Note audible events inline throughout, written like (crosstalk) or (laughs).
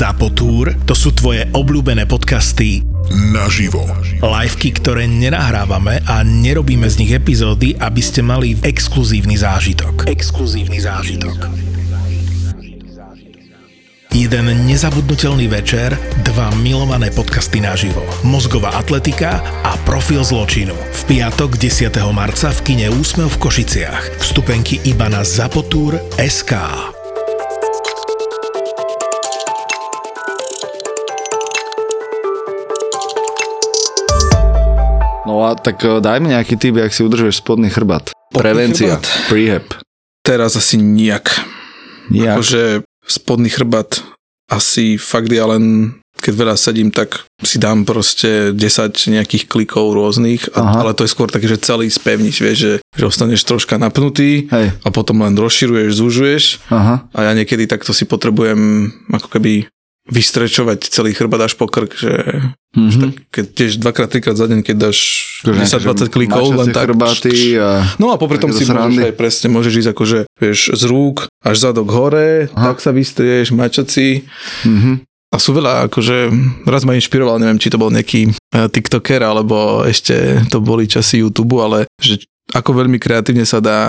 Zapotúr, to sú tvoje obľúbené podcasty naživo. Liveky, ktoré nenahrávame a nerobíme z nich epizódy, aby ste mali exkluzívny zážitok. Exkluzívny zážitok. Jeden nezabudnutelný večer, dva milované podcasty naživo. Mozgová atletika a profil zločinu. V piatok 10. marca v kine Úsmev v Košiciach. Vstupenky iba na Zapotúr No a tak eh, daj mi nejaký typ, jak si udržuješ spodný chrbát. Prevencia, chrbát? prehab. Teraz asi nijak. Jak? Akože spodný chrbát asi fakt ja len keď veľa sedím, tak si dám proste 10 nejakých klikov rôznych, a, Aha. ale to je skôr také, že celý spevníš, vieš, že, že ostaneš troška napnutý Hej. a potom len rozširuješ, zúžuješ Aha. a ja niekedy takto si potrebujem ako keby vystrečovať celý chrbát až po krk, že Mhm. keď tiež dvakrát, trikrát za deň, keď dáš Akože nejaké, 10-20 klikov, len tak. chrbáty a... No a popri tom si môžeš aj presne, môžeš ísť akože, vieš, z rúk až zadok hore, Aha. tak sa vystrieš, mačací. Mhm. A sú veľa, akože raz ma inšpiroval, neviem, či to bol nejaký eh, TikToker, alebo ešte to boli časy YouTube, ale že ako veľmi kreatívne sa dá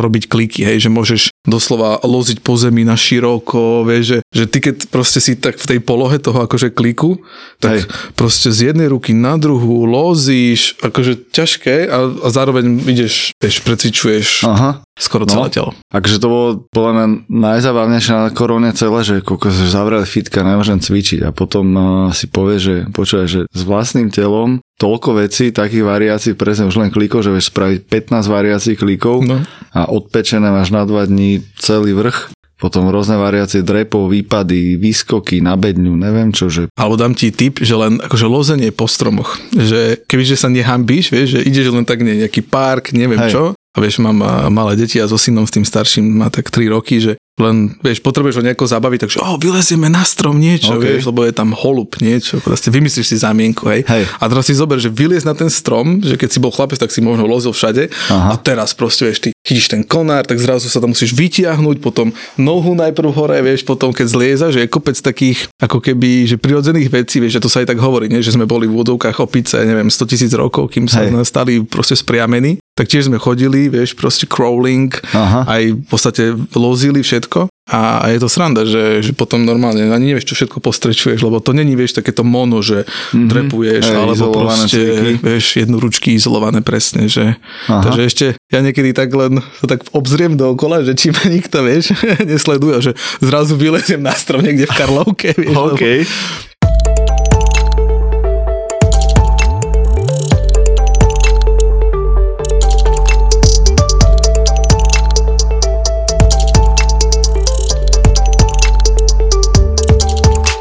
robiť kliky, hej, že môžeš doslova loziť po zemi na široko, vieš, že, že ty keď proste si tak v tej polohe toho akože kliku, tak Hej. proste z jednej ruky na druhú lozíš, akože ťažké a, a zároveň ideš, vieš, precvičuješ Aha. skoro No. celé telo. Akože to bolo podľa mňa najzabavnejšie na korone celé, že koľko zavreli fitka, nemôžem cvičiť a potom uh, si povie, že počúvaj, že s vlastným telom toľko vecí, takých variácií, presne už len klikov, že vieš spraviť 15 variácií klikov No. a odpečené máš na dva dní celý vrch, potom rôzne variácie drepov, výpady, výskoky na bedňu, neviem čo, že Alebo dám ti tip, že len akože lozenie po stromoch. Že kebyže sa nehambíš, vieš, že ideš len tak nie, nejaký park, neviem Hej. čo. A vieš, mám malé deti a so synom s tým starším má tak 3 roky, že len, vieš, potrebuješ ho nejako zabaviť, takže o, vylezieme na strom niečo, OK. vieš, lebo je tam holub niečo, proste vymyslíš si zámienku, hej. Hej. A teraz si zober, že vyliez na ten strom, že keď si bol chlapec, tak si možno lozil všade Aha. a teraz proste, vieš, ty chytíš ten konár, tak zrazu sa tam musíš vytiahnuť, potom nohu najprv hore, vieš, potom keď zlieza, že je kopec takých ako keby, že prirodzených vecí, vieš, že to sa aj tak hovorí, nie? že sme boli v vodovkách opice, neviem, 100 tisíc rokov, kým sa. Hej. stali proste spriamení, tak tiež sme chodili, vieš, proste crawling, Aha. aj v podstate lozili všetko a, a je to sranda, že, že potom normálne ani nevieš, čo všetko postrečuješ, lebo to není, vieš, takéto mono, že mm-hmm. drepuješ, Hej, alebo proste, cviky. vieš, jednoručky izolované presne, že Aha. takže ešte ja niekedy tak len sa tak obzriem dookola, že či ma nikto, vieš, (laughs) nesleduje, že zrazu vyleziem na strom niekde v Karlovke, vieš, (laughs) lebo-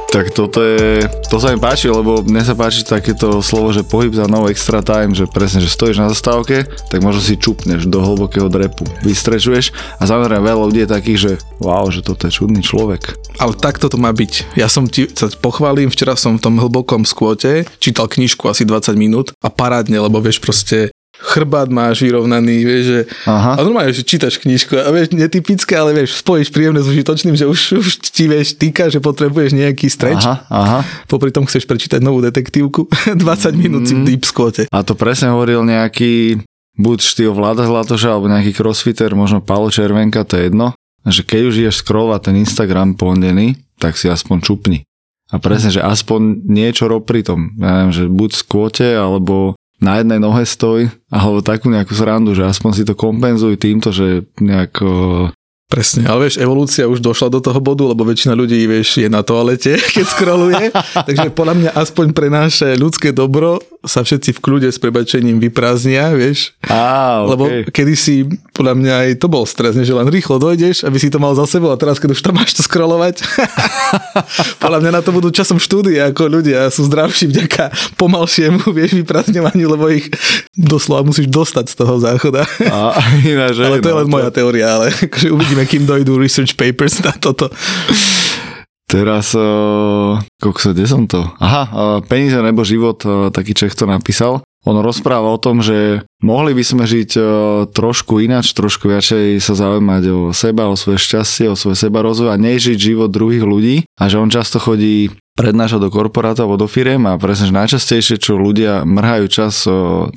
Tak toto je, to sa mi páči, lebo mne sa páči takéto slovo, že pohyb za no extra time, že presne, že stojíš na zastávke, tak možno si čupneš do hlbokého drepu, vystrečuješ a samozrejme veľa ľudí je takých, že wow, že toto je čudný človek. Ale takto to má byť. Ja som ti sa pochválim, včera som v tom hlbokom skvote čítal knižku asi 20 minút a parádne, lebo vieš proste chrbát máš vyrovnaný, vieš, že Aha. a normálne, že čítaš knižku a vieš, netypické, ale vieš, spojíš príjemné s užitočným, že už, už ti vieš týka, že potrebuješ nejaký streč. Aha, aha. Popri tom chceš prečítať novú detektívku (laughs) 20 minút si v deep skvote. A to presne hovoril nejaký, buď štýl Vlada Zlatoša, alebo nejaký crossfitter, možno Paolo Červenka, to je jedno, že keď už ideš scrollovať ten Instagram pondený, tak si aspoň čupni. A presne, že aspoň niečo rob pri tom. Ja neviem, že buď v skvote, alebo na jednej nohe stoj, alebo takú nejakú srandu, že aspoň si to kompenzuj týmto, že nejako... Presne, ale vieš, evolúcia už došla do toho bodu, lebo väčšina ľudí, vieš, je na toalete, (laughs) keď scrolluje, takže podľa mňa aspoň pre naše ľudské dobro sa všetci v kľude s prebačením vyprázdnia, vieš, Á, lebo kedysi podľa mňa aj to bol stres, že len rýchlo dojdeš, aby si to mal za sebou a teraz, keď už tam máš to scrollovať, (laughs) podľa mňa na to budú časom štúdie, ako ľudia sú zdravší vďaka pomalšiemu, (laughs) vieš, vyprázdňovaniu, lebo ich doslova musíš dostať z toho záchoda. A, ináč, Ale to je no, len moja teória, ale akože uvidíme, kým dojdú research papers na toto. Teraz, uh, kokso, kde som to? Aha, uh, Peníze nebo život, uh, taký Čech to napísal. On rozpráva o tom, že mohli by sme žiť trošku ináč, trošku viacej sa zaujímať o seba, o svoje šťastie, o svoje seba rozvoj a nežiť život druhých ľudí a že on často chodí prednáša do korporátov alebo do firiem a presne, že najčastejšie, čo ľudia mrhajú čas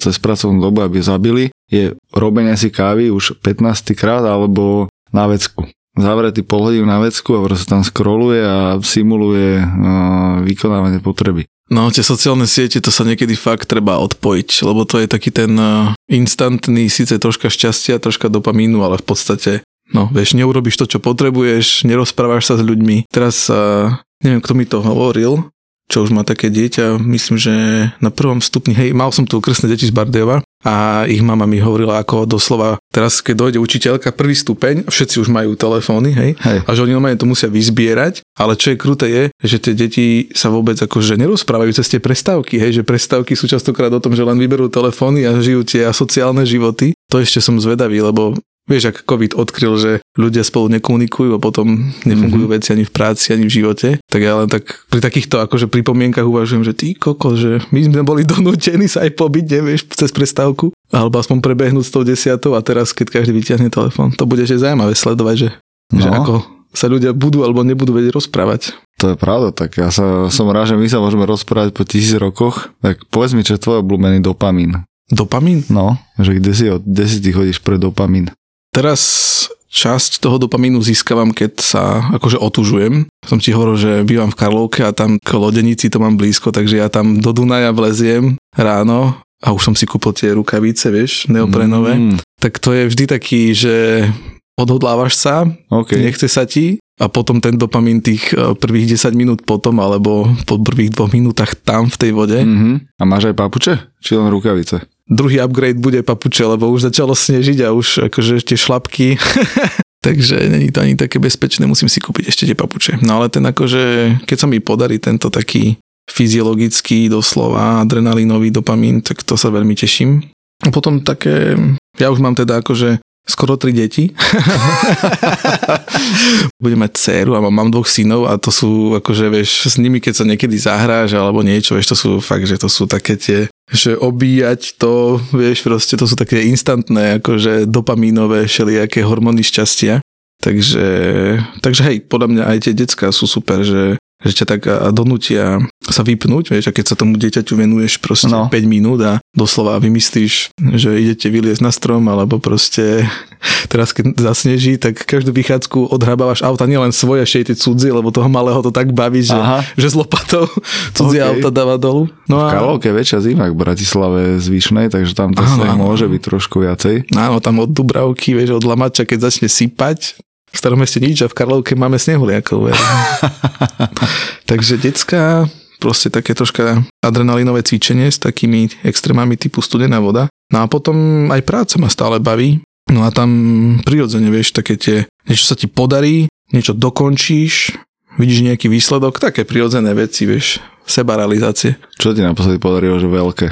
cez pracovnú dobu, aby zabili, je robenie si kávy už 15 krát alebo na vecku zavretý pol hodinu na vecku a proste tam scrolluje a simuluje uh, vykonávanie potreby. No, tie sociálne siete, to sa niekedy fakt treba odpojiť, lebo to je taký ten uh, instantný, síce troška šťastia, troška dopamínu, ale v podstate, no, vieš, neurobiš to, čo potrebuješ, nerozprávaš sa s ľuďmi. Teraz, uh, neviem, kto mi to hovoril, čo už má také dieťa, myslím, že na prvom stupni, hej, mal som tu krstné deti z Bardejova a ich mama mi hovorila ako doslova, teraz keď dojde učiteľka, prvý stupeň, všetci už majú telefóny, hej, hej. a že oni normálne to musia vyzbierať, ale čo je kruté je, že tie deti sa vôbec akože nerozprávajú cez tie prestávky, hej, že prestávky sú častokrát o tom, že len vyberú telefóny a žijú tie asociálne životy. To ešte som zvedavý, lebo Vieš, ak COVID odkryl, že ľudia spolu nekomunikujú a potom nefungujú mm-hmm. veci ani v práci, ani v živote, tak ja len tak pri takýchto akože pripomienkach uvažujem, že ty koko, že my sme boli donútení sa aj pobiť, nevieš, cez prestávku, alebo aspoň prebehnúť s tou desiatou a teraz, keď každý vyťahne telefón, to bude že zaujímavé sledovať, že, no. že ako sa ľudia budú alebo nebudú vedieť rozprávať. To je pravda, tak ja sa, som rád, že my sa môžeme rozprávať po tisíc rokoch. Tak povedz mi, čo je tvoj obľúbený dopamín. Dopamín? No, že kde si, kde si ty chodíš pre dopamín? Teraz časť toho dopamínu získavam, keď sa akože otužujem. Som ti hovoril, že bývam v Karlovke a tam k lodenici to mám blízko, takže ja tam do Dunaja vleziem ráno a už som si kúpil tie rukavice, vieš, neoprenové. Mm. Tak to je vždy taký, že odhodlávaš sa, okay. nechce sa ti a potom ten dopamín tých e, prvých 10 minút potom alebo po prvých dvoch minútach tam v tej vode. Mm-hmm. A máš aj papuče? Či len rukavice? Druhý upgrade bude papuče, lebo už začalo snežiť a už akože tie šlapky (laughs) Takže není to ani také bezpečné, musím si kúpiť ešte tie papuče. No ale ten akože, keď sa mi podarí tento taký fyziologický doslova adrenalinový dopamín, tak to sa veľmi teším. A potom také, ja už mám teda akože skoro tri deti. (laughs) Budem mať dceru a mám dvoch synov a to sú akože, vieš, s nimi keď sa niekedy zahráš alebo niečo, vieš, to sú fakt, že to sú také tie že obíjať to, vieš, proste to sú také instantné, akože dopamínové, všelijaké hormóny šťastia. Takže, takže hej, podľa mňa aj tie decka sú super, že že ťa tak donútia sa vypnúť, vieš, a keď sa tomu dieťaťu venuješ proste no. 5 minút a doslova vymyslíš, že idete vyliezť na strom, alebo proste (laughs) teraz keď zasneží, tak každú vychádzku odhrabávaš auta, nielen svoje, ešte aj tie cudzie, lebo toho malého to tak baví, že, že z lopatou (laughs) cudzie okay. auta dáva dolu. No v Karlovke je väčšia zima v Bratislave zvyšnej, takže tam to sa môže byť trošku viacej. Áno, tam od Dubravky, vieš, od Lamača, keď začne sypať, v starom meste nič a v Karlovke máme snehuliakov. (laughs) Takže detská proste také troška adrenalinové cvičenie s takými extrémami typu studená voda. No a potom aj práca ma stále baví. No a tam prirodzene, vieš, také tie, niečo sa ti podarí, niečo dokončíš, vidíš nejaký výsledok, také prirodzené veci, vieš, sebarealizácie. Čo ti naposledy podarilo, že veľké?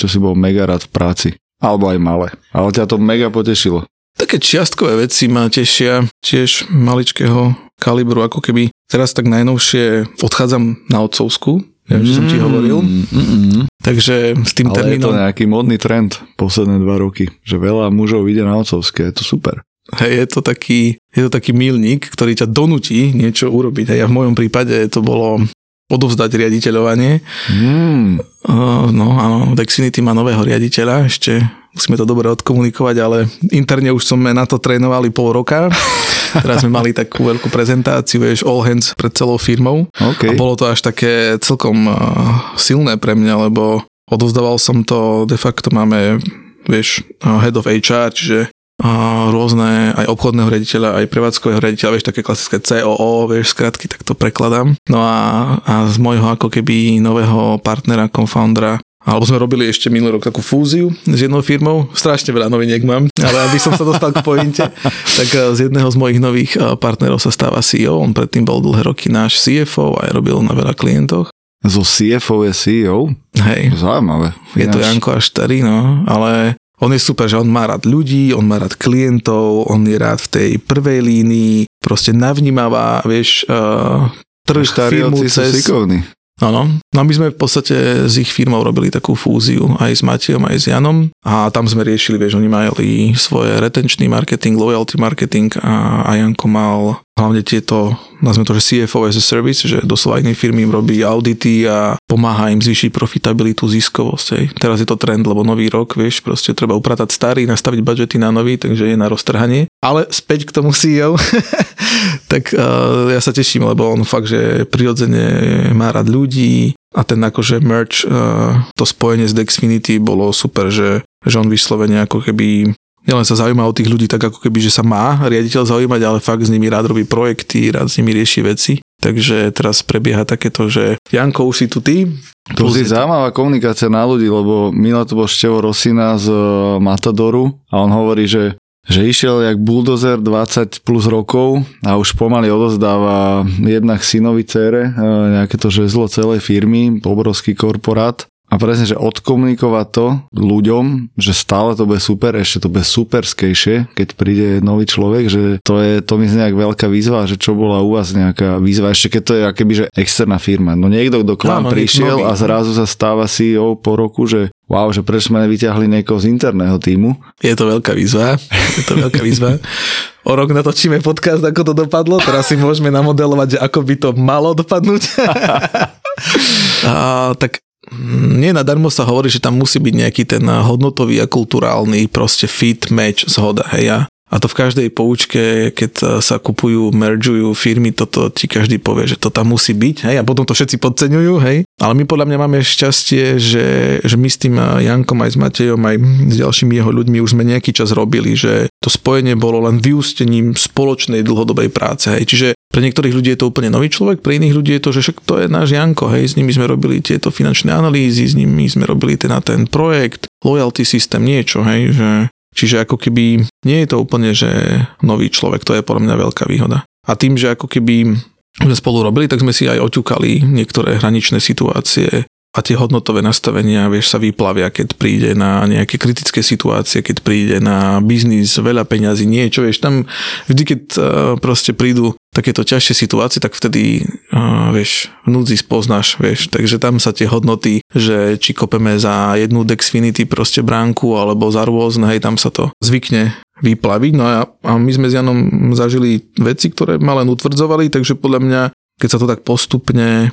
Čo si bol mega rád v práci? Alebo aj malé. Ale ťa to mega potešilo. Také čiastkové veci ma tešia, tiež maličkého kalibru, ako keby teraz tak najnovšie odchádzam na otcovskú, neviem, mm, som ti hovoril. Mm, mm. Takže s tým Ale termínom... je to nejaký modný trend posledné dva roky, že veľa mužov ide na otcovské, je to super. Hej, je to taký, je to taký milník, ktorý ťa donutí niečo urobiť. Hej, a v mojom prípade to bolo odovzdať riaditeľovanie. Mm. Uh, no áno, Dexinity má nového riaditeľa, ešte musíme to dobre odkomunikovať, ale interne už sme na to trénovali pol roka. Teraz sme mali takú veľkú prezentáciu, vieš, all hands pred celou firmou. Okay. A bolo to až také celkom uh, silné pre mňa, lebo odovzdával som to, de facto máme, vieš, uh, head of HR, čiže a rôzne aj obchodného riaditeľa, aj prevádzkového riaditeľa, vieš, také klasické COO, vieš, skratky, tak to prekladám. No a, a z môjho ako keby nového partnera, confoundera, alebo sme robili ešte minulý rok takú fúziu s jednou firmou. Strašne veľa noviniek mám, ale aby som sa dostal k pointe, (laughs) tak eh, z jedného z mojich nových eh, partnerov sa stáva CEO. On predtým bol dlhé roky náš CFO a aj robil na veľa klientoch. Zo CFO je CEO? Hej. Zaujímavé. Je to Janko až starý, no, ale on je super, že on má rád ľudí, on má rád klientov, on je rád v tej prvej línii, proste navnímavá, vieš, uh, trh, firmu cez... Sú Áno. No my sme v podstate s ich firmou robili takú fúziu aj s Matejom, aj s Janom a tam sme riešili, vieš, oni mali svoje retenčný marketing, loyalty marketing a, a Janko mal hlavne tieto, nazvime to, že CFO as a service, že doslova inej firmy im robí audity a pomáha im zvýšiť profitabilitu, ziskovosť. Hej. Teraz je to trend, lebo nový rok, vieš, proste treba upratať starý, nastaviť budžety na nový, takže je na roztrhanie. Ale späť k tomu CEO, (laughs) tak uh, ja sa teším, lebo on fakt, že prirodzene má rád ľudí, a ten akože merch, uh, to spojenie s Dexfinity bolo super, že, že on vyslovene ako keby nielen sa zaujíma o tých ľudí tak ako keby, že sa má riaditeľ zaujímať, ale fakt s nimi rád robí projekty, rád s nimi rieši veci. Takže teraz prebieha takéto, že Janko, už si tu ty. To si zaujímavá komunikácia na ľudí, lebo Mila to bol Števo Rosina z e, Matadoru a on hovorí, že že išiel jak buldozer 20 plus rokov a už pomaly odozdáva jednak synovi cére e, nejaké to žezlo celej firmy, obrovský korporát a presne, že odkomunikovať to ľuďom, že stále to bude super, ešte to bude superskejšie, keď príde nový človek, že to je, to mi znie veľká výzva, že čo bola u vás nejaká výzva, ešte keď to je akéby, že externá firma. No niekto, kto k vám no, prišiel a zrazu sa stáva CEO po roku, že wow, že prečo sme nevyťahli niekoho z interného týmu. Je to veľká výzva, je to veľká výzva. O rok natočíme podcast, ako to dopadlo, teraz si môžeme namodelovať, že ako by to malo dopadnúť. (laughs) a, tak nie nadarmo sa hovorí, že tam musí byť nejaký ten hodnotový a kulturálny proste fit, match, zhoda, hej. A to v každej poučke, keď sa kupujú, meržujú firmy, toto ti každý povie, že to tam musí byť, hej, a potom to všetci podceňujú, hej. Ale my podľa mňa máme šťastie, že, že my s tým Jankom aj s Matejom aj s ďalšími jeho ľuďmi už sme nejaký čas robili, že to spojenie bolo len vyústením spoločnej dlhodobej práce, hej. Čiže pre niektorých ľudí je to úplne nový človek, pre iných ľudí je to, že však to je náš Janko, hej, s nimi sme robili tieto finančné analýzy, s nimi sme robili ten a ten projekt, loyalty systém, niečo, hej, že Čiže ako keby nie je to úplne, že nový človek, to je podľa mňa veľká výhoda. A tým, že ako keby sme spolu robili, tak sme si aj oťukali niektoré hraničné situácie a tie hodnotové nastavenia, vieš, sa vyplavia, keď príde na nejaké kritické situácie, keď príde na biznis, veľa peňazí, niečo, vieš, tam vždy, keď uh, proste prídu takéto ťažšie situácie, tak vtedy, uh, vieš, v núdzi spoznáš, vieš, takže tam sa tie hodnoty, že či kopeme za jednu Dexfinity proste bránku, alebo za rôzne, hej, tam sa to zvykne vyplaviť. No a, a my sme s Janom zažili veci, ktoré ma len utvrdzovali, takže podľa mňa, keď sa to tak postupne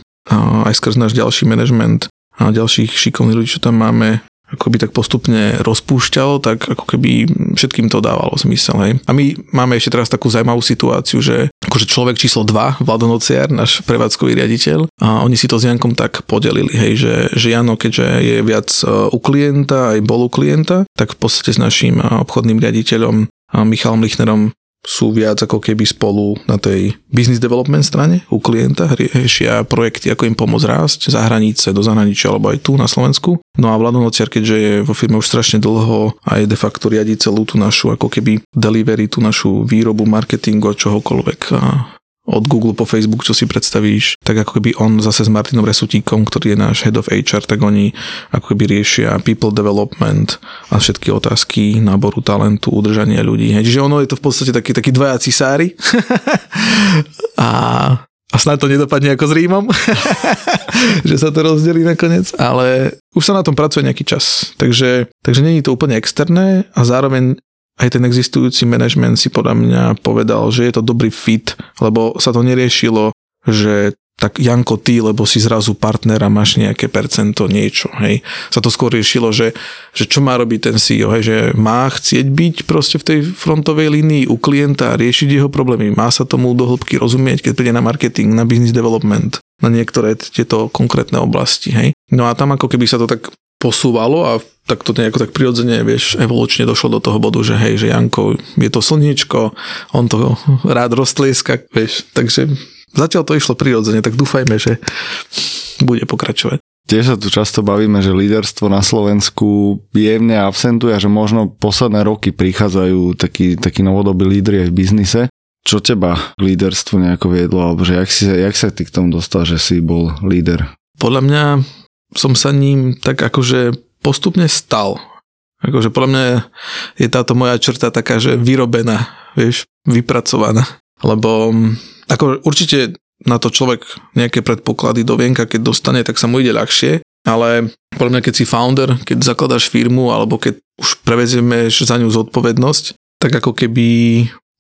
aj skrz náš ďalší manažment a ďalších šikovných ľudí, čo tam máme, ako by tak postupne rozpúšťalo, tak ako keby všetkým to dávalo zmysel. Hej. A my máme ešte teraz takú zaujímavú situáciu, že akože človek číslo 2, Vlado Nociar, náš prevádzkový riaditeľ, a oni si to s Jankom tak podelili, hej, že, že Jano, keďže je viac e, u klienta, aj bol u klienta, tak v podstate s našim e, obchodným riaditeľom Michalom Lichnerom sú viac ako keby spolu na tej business development strane u klienta, riešia projekty, ako im pomôcť rásť za hranice, do zahraničia alebo aj tu na Slovensku. No a Vlado Nociar, keďže je vo firme už strašne dlho a je de facto riadi celú tú našu ako keby delivery, tú našu výrobu, marketingu a čohokoľvek od Google po Facebook, čo si predstavíš, tak ako keby on zase s Martinom Resutíkom, ktorý je náš head of HR, tak oni ako keby riešia people development a všetky otázky náboru talentu, udržania ľudí. Hej. Čiže ono je to v podstate taký, taký dvajací sári (laughs) a, a snad to nedopadne ako s Rímom, (laughs) že sa to rozdelí nakoniec, ale už sa na tom pracuje nejaký čas. Takže, takže je to úplne externé a zároveň aj ten existujúci manažment si podľa mňa povedal, že je to dobrý fit, lebo sa to neriešilo, že tak Janko, ty, lebo si zrazu partner a máš nejaké percento, niečo, hej. Sa to skôr riešilo, že, že čo má robiť ten CEO, hej, že má chcieť byť proste v tej frontovej línii u klienta riešiť jeho problémy, má sa tomu do hĺbky rozumieť, keď príde na marketing, na business development, na niektoré tieto konkrétne oblasti, hej. No a tam ako keby sa to tak posúvalo a tak to nejako tak prirodzene, vieš, evolučne došlo do toho bodu, že hej, že Janko, je to slniečko, on to rád roztlieska, vieš, takže zatiaľ to išlo prirodzene, tak dúfajme, že bude pokračovať. Tiež sa tu často bavíme, že líderstvo na Slovensku jemne absentuje a že možno posledné roky prichádzajú takí, takí novodobí lídry aj v biznise. Čo teba k líderstvu nejako viedlo, alebo že jak, si, jak sa ty k tomu dostal, že si bol líder? Podľa mňa som sa ním tak akože postupne stal. Akože podľa mňa je táto moja črta taká, že vyrobená, vieš, vypracovaná. Lebo mm, ako určite na to človek nejaké predpoklady do vienka, keď dostane, tak sa mu ide ľahšie, ale podľa mňa, keď si founder, keď zakladáš firmu, alebo keď už prevezieme za ňu zodpovednosť, tak ako keby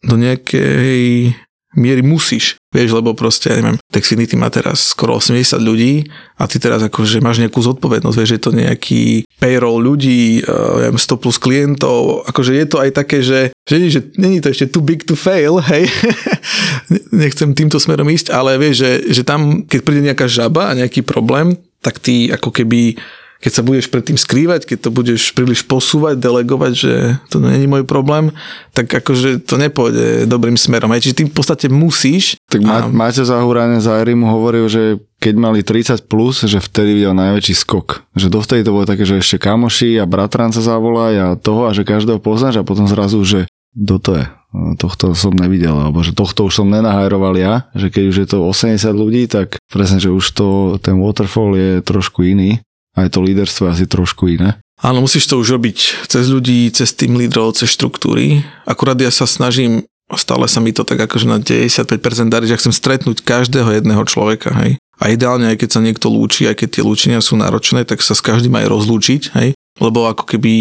do nejakej miery musíš, vieš, lebo proste, ja neviem, Texfinity má teraz skoro 80 ľudí a ty teraz akože máš nejakú zodpovednosť, vieš, je to nejaký payroll ľudí, uh, 100 plus klientov, akože je to aj také, že, že, že není to ešte too big to fail, (laughs) hej, nechcem týmto smerom ísť, ale vieš, že, že tam, keď príde nejaká žaba a nejaký problém, tak ty ako keby keď sa budeš pred tým skrývať, keď to budeš príliš posúvať, delegovať, že to není môj problém, tak akože to nepôjde dobrým smerom. Aj, čiže ty v podstate musíš. Tak a... Maťo Zahúrane z Airy mu hovoril, že keď mali 30 plus, že vtedy videl najväčší skok. Že dovtedy to bolo také, že ešte kamoši a bratranca zavolaj a toho a že každého poznáš a potom zrazu, že kto to je? tohto som nevidel, alebo že tohto už som nenahajroval ja, že keď už je to 80 ľudí, tak presne, že už to, ten waterfall je trošku iný aj to líderstvo je asi trošku iné. Áno, musíš to už robiť cez ľudí, cez tým lídrov, cez štruktúry. Akurát ja sa snažím, stále sa mi to tak akože na 95% darí, že chcem stretnúť každého jedného človeka, hej. A ideálne, aj keď sa niekto lúči, aj keď tie lúčenia sú náročné, tak sa s každým aj rozlúčiť, hej. Lebo ako keby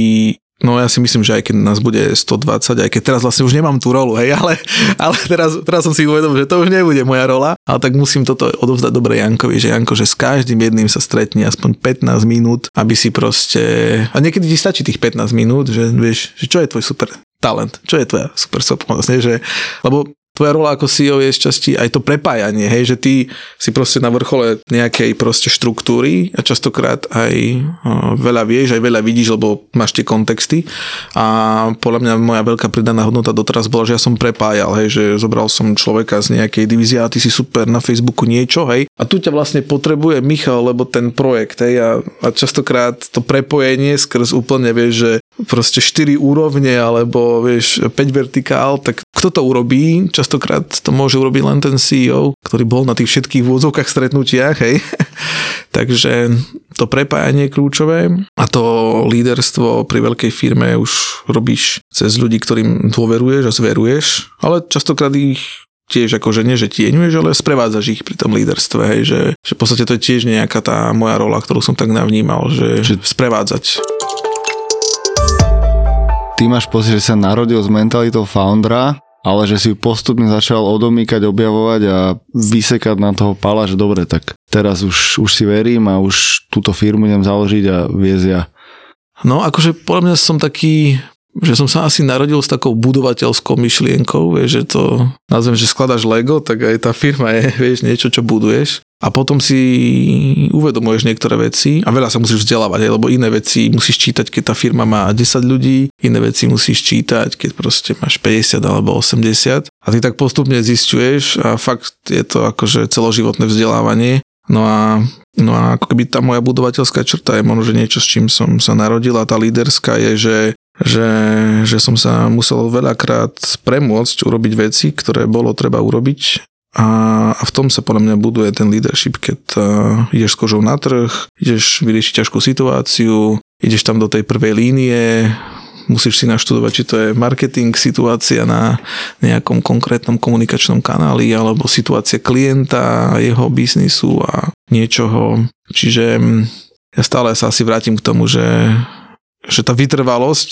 No ja si myslím, že aj keď nás bude 120, aj keď teraz vlastne už nemám tú rolu, hej, ale, ale teraz, teraz som si uvedomil, že to už nebude moja rola, ale tak musím toto odovzdať dobre Jankovi, že Janko, že s každým jedným sa stretne aspoň 15 minút, aby si proste, a niekedy ti stačí tých 15 minút, že vieš, že čo je tvoj super talent, čo je tvoja super schopnosť, že, lebo tvoja rola ako CEO je z časti aj to prepájanie, hej, že ty si proste na vrchole nejakej proste štruktúry a častokrát aj veľa vieš, aj veľa vidíš, lebo máš tie kontexty. A podľa mňa moja veľká pridaná hodnota doteraz bola, že ja som prepájal, hej, že zobral som človeka z nejakej divízie a ty si super na Facebooku niečo, hej, a tu ťa vlastne potrebuje Michal, lebo ten projekt, hej, a, a častokrát to prepojenie skrz úplne, vieš, že proste 4 úrovne alebo vieš 5 vertikál, tak kto to urobí? Častokrát to môže urobiť len ten CEO, ktorý bol na tých všetkých vôzovkách stretnutiach, hej. (laughs) Takže to prepájanie je kľúčové a to líderstvo pri veľkej firme už robíš cez ľudí, ktorým dôveruješ a zveruješ, ale častokrát ich tiež akože nie, že tieňuješ, ale sprevádzaš ich pri tom líderstve, hej, že, že v podstate to je tiež nejaká tá moja rola, ktorú som tak navnímal, že, že sprevádzať ty máš pocit, že sa narodil s mentalitou foundera, ale že si ju postupne začal odomýkať, objavovať a vysekať na toho pala, že dobre, tak teraz už, už si verím a už túto firmu idem založiť a viesť ja. No akože podľa mňa som taký že som sa asi narodil s takou budovateľskou myšlienkou, vieš, že to nazvem, že skladaš Lego, tak aj tá firma je, (laughs) vieš, niečo, čo buduješ a potom si uvedomuješ niektoré veci a veľa sa musíš vzdelávať, lebo iné veci musíš čítať, keď tá firma má 10 ľudí, iné veci musíš čítať, keď proste máš 50 alebo 80 a ty tak postupne zistuješ a fakt je to akože celoživotné vzdelávanie. No a, no a ako keby tá moja budovateľská črta je možno, že niečo, s čím som sa narodil a tá líderská je, že že, že som sa musel veľakrát premôcť urobiť veci, ktoré bolo treba urobiť a, v tom sa podľa mňa buduje ten leadership, keď uh, ideš s kožou na trh, ideš vyriešiť ťažkú situáciu, ideš tam do tej prvej línie, musíš si naštudovať, či to je marketing, situácia na nejakom konkrétnom komunikačnom kanáli alebo situácia klienta, jeho biznisu a niečoho. Čiže mm, ja stále sa asi vrátim k tomu, že, že tá vytrvalosť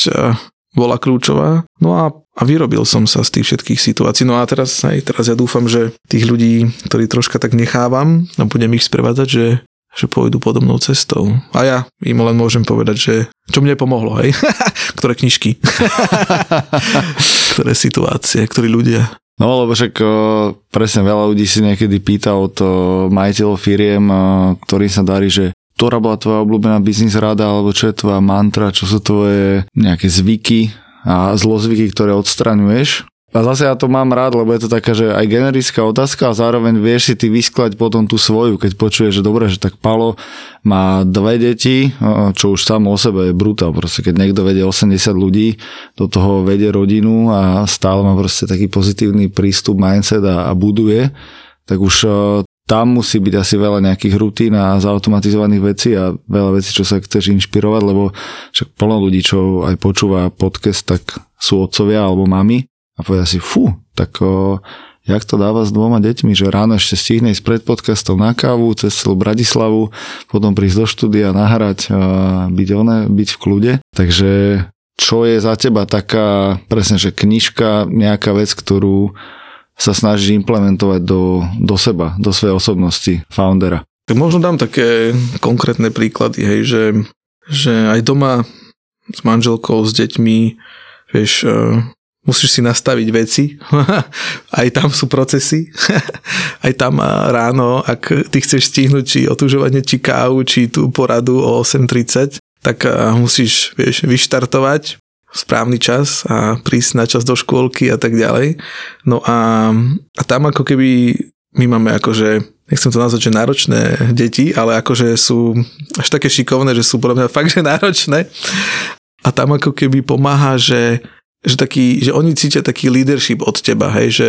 bola kľúčová. No a, a vyrobil som sa z tých všetkých situácií. No a teraz, aj teraz ja dúfam, že tých ľudí, ktorí troška tak nechávam a budem ich sprevádzať, že že pôjdu podobnou cestou. A ja im len môžem povedať, že čo mne pomohlo, hej? (laughs) Ktoré knižky. (laughs) Ktoré situácie, ktorí ľudia. No lebo však presne veľa ľudí si niekedy pýta od majiteľov firiem, ktorým sa darí, že ktorá bola tvoja obľúbená biznis rada, alebo čo je tvoja mantra, čo sú tvoje nejaké zvyky a zlozvyky, ktoré odstraňuješ. A zase ja to mám rád, lebo je to taká, že aj generická otázka a zároveň vieš si ty vysklať potom tú svoju, keď počuješ, že dobre, že tak Palo má dve deti, čo už samo o sebe je brutál. Proste keď niekto vedie 80 ľudí, do toho vedie rodinu a stále má proste taký pozitívny prístup, mindset a, a buduje, tak už tam musí byť asi veľa nejakých rutín a zautomatizovaných vecí a veľa vecí, čo sa chceš inšpirovať, lebo však plno ľudí, čo aj počúva podcast, tak sú otcovia alebo mami a povedia si, fú, tak o, jak to dáva s dvoma deťmi, že ráno ešte stihne ísť pred podcastom na kávu, cez celú Bratislavu, potom prísť do štúdia, nahrať, byť, one, byť v kľude. Takže čo je za teba taká, presne, že knižka, nejaká vec, ktorú sa snažíš implementovať do, do seba, do svojej osobnosti foundera? Tak možno dám také konkrétne príklady, hej, že, že aj doma s manželkou, s deťmi, vieš, uh, musíš si nastaviť veci, (laughs) aj tam sú procesy, (laughs) aj tam ráno, ak ty chceš stihnúť či otužovanie, či kávu, či tú poradu o 8.30, tak musíš, vieš, vyštartovať správny čas a prísť na čas do škôlky a tak ďalej. No a, a tam ako keby my máme akože, nechcem to nazvať, že náročné deti, ale akože sú až také šikovné, že sú podľa mňa fakt, že náročné. A tam ako keby pomáha, že že, taký, že oni cítia taký leadership od teba, hej, že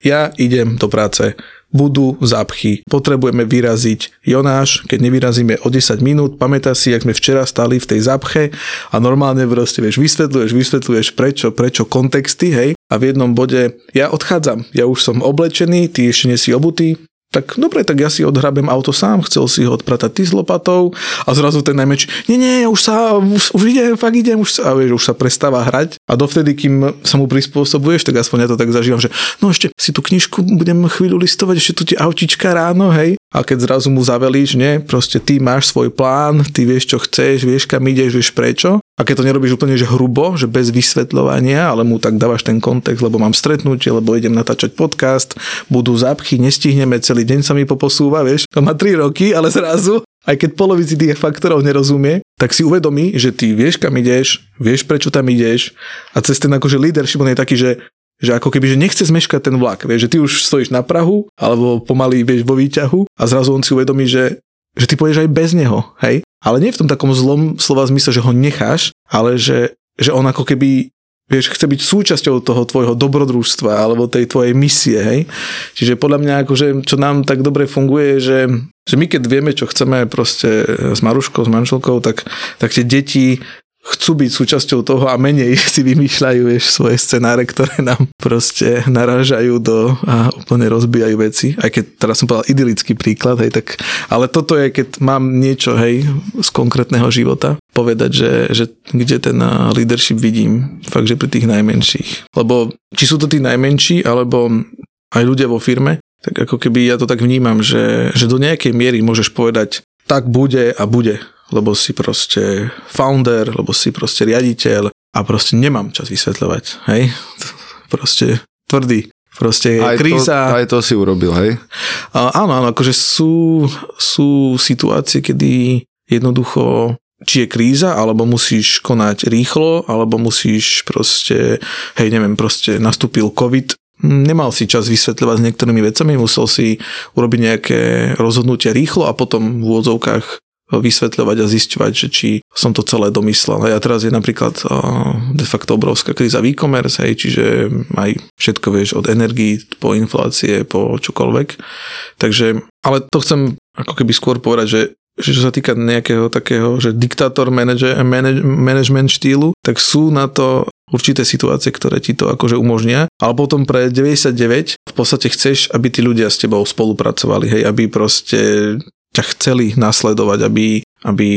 ja idem do práce, budú zápchy, potrebujeme vyraziť Jonáš, keď nevyrazíme o 10 minút, pamätá si, jak sme včera stali v tej zápche a normálne proste, vieš, vysvetľuješ, vysvetľuješ prečo, prečo kontexty, hej, a v jednom bode ja odchádzam, ja už som oblečený, ty ešte nie si obutý, tak dobre, tak ja si odhrabem auto sám, chcel si ho odpratať ty s lopatou a zrazu ten najmenší, nie, nie, už sa, už, už idem, fakt idem, už sa, vieš, už sa prestáva hrať a dovtedy, kým sa mu prispôsobuješ, tak aspoň ja to tak zažívam, že no ešte si tú knižku budem chvíľu listovať, ešte tu tie autička ráno, hej, a keď zrazu mu zavelíš, nie, proste ty máš svoj plán, ty vieš, čo chceš, vieš, kam ideš, vieš prečo. A keď to nerobíš úplne že hrubo, že bez vysvetľovania, ale mu tak dávaš ten kontext, lebo mám stretnutie, lebo idem natáčať podcast, budú zápchy, nestihneme, celý deň sa mi poposúva, vieš. To má 3 roky, ale zrazu aj keď polovici tých faktorov nerozumie, tak si uvedomí, že ty vieš, kam ideš, vieš, prečo tam ideš a cez ten akože leadership on je taký, že že ako keby, že nechce zmeškať ten vlak, vieš, že ty už stojíš na Prahu, alebo pomaly vieš vo výťahu a zrazu on si uvedomí, že, že ty pôjdeš aj bez neho, hej? Ale nie v tom takom zlom slova zmysle, že ho necháš, ale že, že on ako keby vieš, chce byť súčasťou toho tvojho dobrodružstva alebo tej tvojej misie, hej. Čiže podľa mňa, akože, čo nám tak dobre funguje, že, že my keď vieme, čo chceme proste s Maruškou, s manželkou, tak, tak tie deti chcú byť súčasťou toho a menej (laughs) si vymýšľajú vieš, svoje scenáre, ktoré nám proste narážajú do a úplne rozbijajú veci. Aj keď teraz som povedal idylický príklad, hej, tak, ale toto je, keď mám niečo, hej, z konkrétneho života, povedať, že, že kde ten leadership vidím, fakt, že pri tých najmenších. Lebo či sú to tí najmenší, alebo aj ľudia vo firme, tak ako keby ja to tak vnímam, že, že do nejakej miery môžeš povedať, tak bude a bude lebo si proste founder, lebo si proste riaditeľ a proste nemám čas vysvetľovať, hej? Proste tvrdý. Proste aj kríza. To, aj to si urobil, hej? A, áno, áno, akože sú, sú situácie, kedy jednoducho či je kríza, alebo musíš konať rýchlo, alebo musíš proste, hej, neviem, proste nastúpil COVID, nemal si čas vysvetľovať s niektorými vecami, musel si urobiť nejaké rozhodnutie rýchlo a potom v úvodzovkách vysvetľovať a zisťovať, že či som to celé domyslel. A teraz je napríklad de facto obrovská kríza v e-commerce, hej, čiže aj všetko vieš od energii po inflácie, po čokoľvek. Takže, ale to chcem ako keby skôr povedať, že že čo sa týka nejakého takého, že diktátor manager, manage, management štýlu, tak sú na to určité situácie, ktoré ti to akože umožnia, ale potom pre 99 v podstate chceš, aby tí ľudia s tebou spolupracovali, hej, aby proste ťa chceli nasledovať, aby, aby,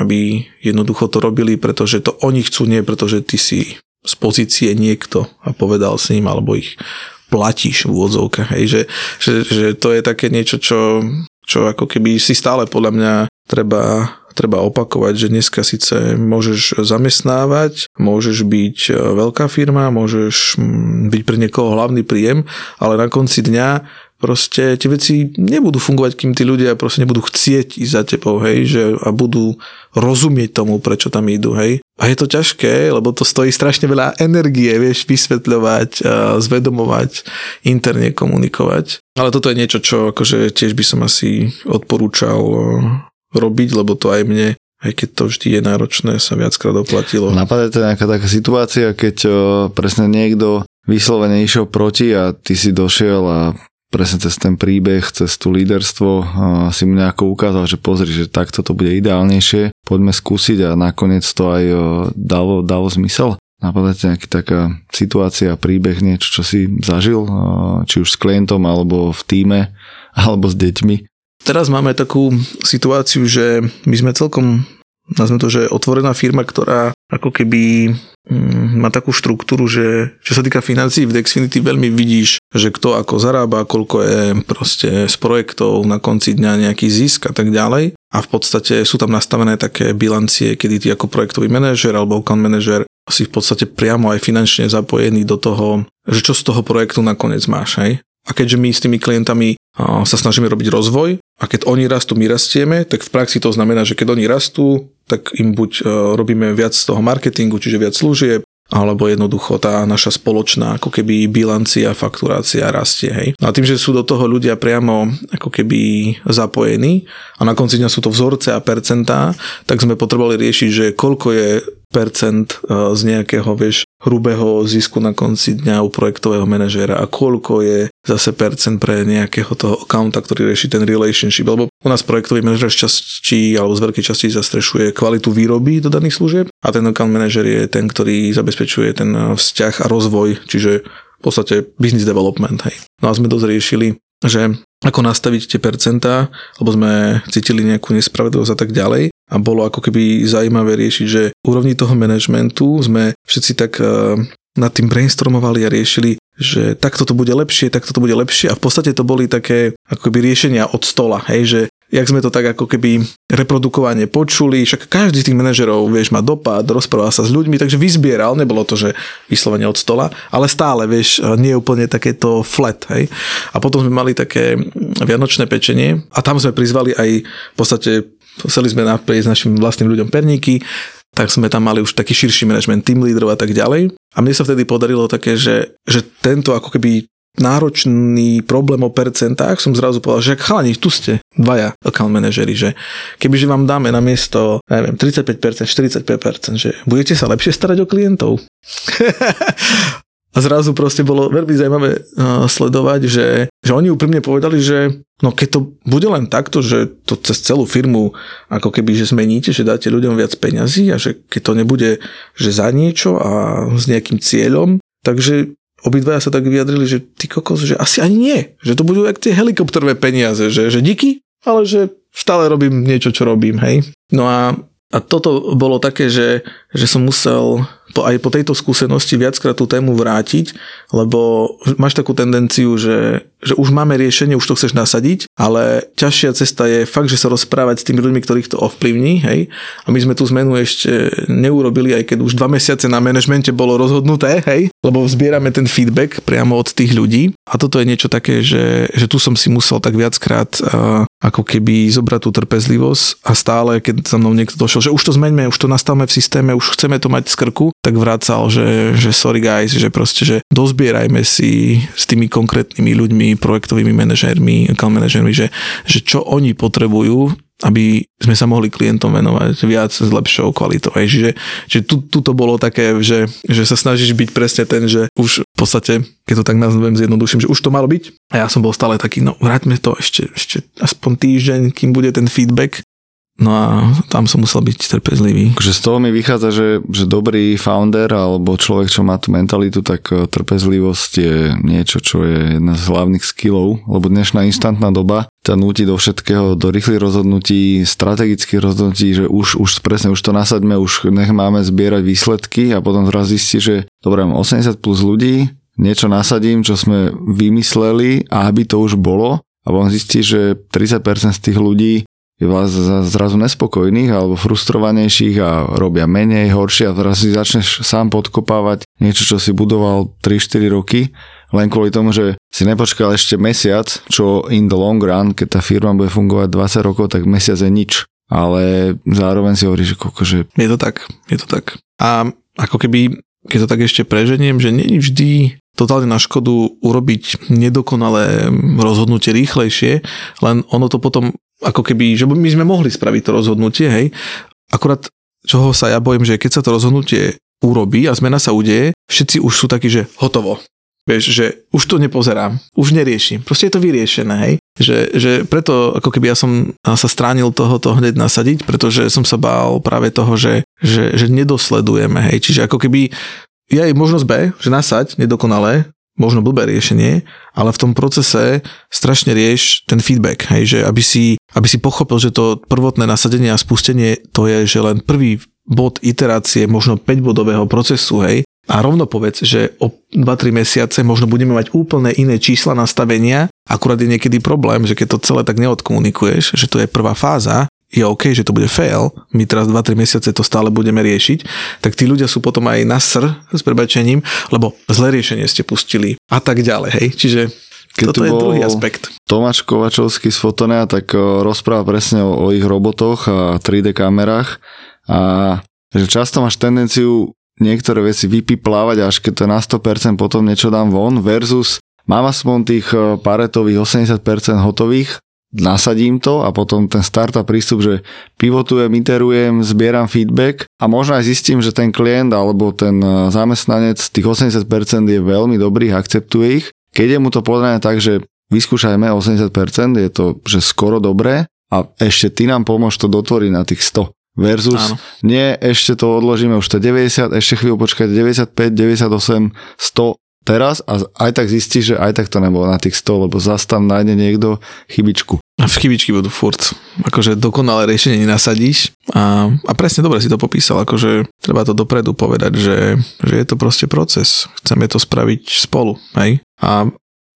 aby jednoducho to robili, pretože to oni chcú, nie pretože ty si z pozície niekto a povedal si ním, alebo ich platíš v úvodzovkách. Hej, že, že, že to je také niečo, čo, čo ako keby si stále podľa mňa treba treba opakovať, že dneska síce môžeš zamestnávať, môžeš byť e, veľká firma, môžeš mm, byť pre niekoho hlavný príjem, ale na konci dňa proste tie veci nebudú fungovať, kým tí ľudia proste nebudú chcieť ísť za tebou, hej, že a budú rozumieť tomu, prečo tam idú, hej. A je to ťažké, lebo to stojí strašne veľa energie, vieš, vysvetľovať, zvedomovať, interne komunikovať. Ale toto je niečo, čo akože tiež by som asi odporúčal robiť, lebo to aj mne aj keď to vždy je náročné, sa viackrát oplatilo. Napadá to nejaká taká situácia, keď presne niekto vyslovene išiel proti a ty si došiel a presne cez ten príbeh, cez tú líderstvo si mu nejako ukázal, že pozri, že takto to bude ideálnejšie, poďme skúsiť a nakoniec to aj dalo, dalo zmysel. Napadá ti nejaký taká situácia, príbeh, niečo, čo si zažil, či už s klientom, alebo v týme, (laughs) alebo s deťmi? Teraz máme takú situáciu, že my sme celkom nazvime to, že otvorená firma, ktorá ako keby mm, má takú štruktúru, že čo sa týka financií v Dexfinity veľmi vidíš, že kto ako zarába, koľko je proste z projektov na konci dňa nejaký zisk a tak ďalej. A v podstate sú tam nastavené také bilancie, kedy ty ako projektový manažer alebo account manažer si v podstate priamo aj finančne zapojený do toho, že čo z toho projektu nakoniec máš, hej? A keďže my s tými klientami sa snažíme robiť rozvoj a keď oni rastú, my rastieme, tak v praxi to znamená, že keď oni rastú, tak im buď robíme viac z toho marketingu, čiže viac služieb, alebo jednoducho tá naša spoločná ako keby bilancia, fakturácia rastie. Hej. No a tým, že sú do toho ľudia priamo ako keby zapojení a na konci dňa sú to vzorce a percentá, tak sme potrebovali riešiť, že koľko je percent e, z nejakého, vieš, hrubého zisku na konci dňa u projektového manažéra a koľko je zase percent pre nejakého toho accounta, ktorý rieši ten relationship. Lebo u nás projektový manažer z časti alebo z veľkej časti zastrešuje kvalitu výroby do daných služieb a ten account manažer je ten, ktorý zabezpečuje ten e, vzťah a rozvoj, čiže v podstate business development. Hej. No a sme dosť riešili, že ako nastaviť tie percentá, lebo sme cítili nejakú nespravedlivosť a tak ďalej. A bolo ako keby zaujímavé riešiť, že úrovni toho manažmentu sme všetci tak uh, nad tým brainstormovali a riešili, že takto to bude lepšie, takto to bude lepšie a v podstate to boli také ako keby riešenia od stola, hej, že jak sme to tak ako keby reprodukovanie počuli, však každý z tých manažerov, vieš, má dopad, rozpráva sa s ľuďmi, takže vyzbieral, nebolo to, že vyslovene od stola, ale stále, vieš, nie je úplne takéto flat, hej. A potom sme mali také vianočné pečenie a tam sme prizvali aj v podstate, chceli sme naprieť s našim vlastným ľuďom perníky, tak sme tam mali už taký širší manažment team lídrov a tak ďalej. A mne sa vtedy podarilo také, že, že tento ako keby náročný problém o percentách, som zrazu povedal, že chalani, tu ste dvaja account manažery, že kebyže vám dáme na miesto, neviem, 35%, 45%, že budete sa lepšie starať o klientov. (laughs) A zrazu proste bolo veľmi zaujímavé uh, sledovať, že, že oni úprimne povedali, že no keď to bude len takto, že to cez celú firmu ako keby, že zmeníte, že dáte ľuďom viac peňazí a že keď to nebude, že za niečo a s nejakým cieľom, takže obidvaja sa tak vyjadrili, že ty kokos, že asi ani nie. Že to budú jak tie helikopterové peniaze, že, že díky, ale že stále robím niečo, čo robím, hej. No a, a toto bolo také, že, že som musel po, aj po tejto skúsenosti viackrát tú tému vrátiť, lebo máš takú tendenciu, že, že už máme riešenie, už to chceš nasadiť, ale ťažšia cesta je fakt, že sa rozprávať s tými ľuďmi, ktorých to ovplyvní, hej. A my sme tú zmenu ešte neurobili, aj keď už dva mesiace na manažmente bolo rozhodnuté, hej, lebo zbierame ten feedback priamo od tých ľudí. A toto je niečo také, že, že tu som si musel tak viackrát uh, ako keby zobrať tú trpezlivosť a stále, keď za mnou niekto došiel, že už to zmeňme, už to nastavme v systéme, už chceme to mať z krku, tak vracal, že, že sorry guys, že proste, že dozbierajme si s tými konkrétnymi ľuďmi, projektovými manažérmi, account manažérmi, že, že čo oni potrebujú, aby sme sa mohli klientom venovať viac s lepšou kvalitou. Hej. Čiže, čiže tu, tu to bolo také, že, že sa snažíš byť presne ten, že už v podstate, keď to tak nazvem zjednoduším, že už to malo byť. A ja som bol stále taký, no vráťme to ešte, ešte aspoň týždeň, kým bude ten feedback No a tam som musel byť trpezlivý. Takže z toho mi vychádza, že, že dobrý founder alebo človek, čo má tú mentalitu, tak e, trpezlivosť je niečo, čo je jedna z hlavných skillov, lebo dnešná instantná doba ťa núti do všetkého, do rýchlych rozhodnutí, strategických rozhodnutí, že už, už presne, už to nasaďme, už nech máme zbierať výsledky a potom zrazu zistí, že dobre, mám 80 plus ľudí, niečo nasadím, čo sme vymysleli a aby to už bolo a potom zistí, že 30% z tých ľudí je zrazu nespokojných alebo frustrovanejších a robia menej, horšie a teraz si začneš sám podkopávať niečo, čo si budoval 3-4 roky, len kvôli tomu, že si nepočkal ešte mesiac, čo in the long run, keď tá firma bude fungovať 20 rokov, tak mesiac je nič. Ale zároveň si hovoríš, že koľko, že... Je to tak, je to tak. A ako keby, keď to tak ešte preženiem, že nie vždy totálne na škodu urobiť nedokonalé rozhodnutie rýchlejšie, len ono to potom ako keby, že my sme mohli spraviť to rozhodnutie, hej. Akurát, čoho sa ja bojím, že keď sa to rozhodnutie urobí a zmena sa udeje, všetci už sú takí, že hotovo. Vieš, že už to nepozerám, už neriešim. Proste je to vyriešené, hej. Že, že preto ako keby ja som sa stránil tohoto hneď nasadiť, pretože som sa bál práve toho, že, že, že nedosledujeme, hej. Čiže ako keby je aj možnosť B, že nasať nedokonalé, možno blbé riešenie, ale v tom procese strašne rieš ten feedback, hej, že aby si, aby si pochopil, že to prvotné nasadenie a spustenie to je, že len prvý bod iterácie možno 5-bodového procesu, hej, a rovno povedz, že o 2-3 mesiace možno budeme mať úplne iné čísla nastavenia, akurát je niekedy problém, že keď to celé tak neodkomunikuješ, že to je prvá fáza, je OK, že to bude fail, my teraz 2-3 mesiace to stále budeme riešiť, tak tí ľudia sú potom aj na sr s prebačením, lebo zlé riešenie ste pustili a tak ďalej, hej. Čiže keď toto je druhý aspekt. Tomáš Kovačovský z Fotonea tak eh, rozpráva presne o, o ich robotoch a 3D kamerách a že často máš tendenciu niektoré veci vypiplávať, až keď to je na 100% potom niečo dám von versus mám aspoň tých eh, paretových 80% hotových nasadím to a potom ten startup prístup, že pivotujem, iterujem, zbieram feedback a možno aj zistím, že ten klient alebo ten e, zamestnanec tých 80% je veľmi dobrý, akceptuje ich. Keď je mu to podané tak, že vyskúšajme 80%, je to že skoro dobré a ešte ty nám pomôž to dotvoriť na tých 100 versus Áno. nie, ešte to odložíme už to 90, ešte chvíľu počkať 95, 98, 100 teraz a aj tak zistíš, že aj tak to nebolo na tých 100, lebo zase tam nájde niekto chybičku. A v chybičky budú furt. Akože dokonalé riešenie nenasadíš a, a presne dobre si to popísal, akože treba to dopredu povedať, že, že je to proste proces. Chceme to spraviť spolu, hej? A,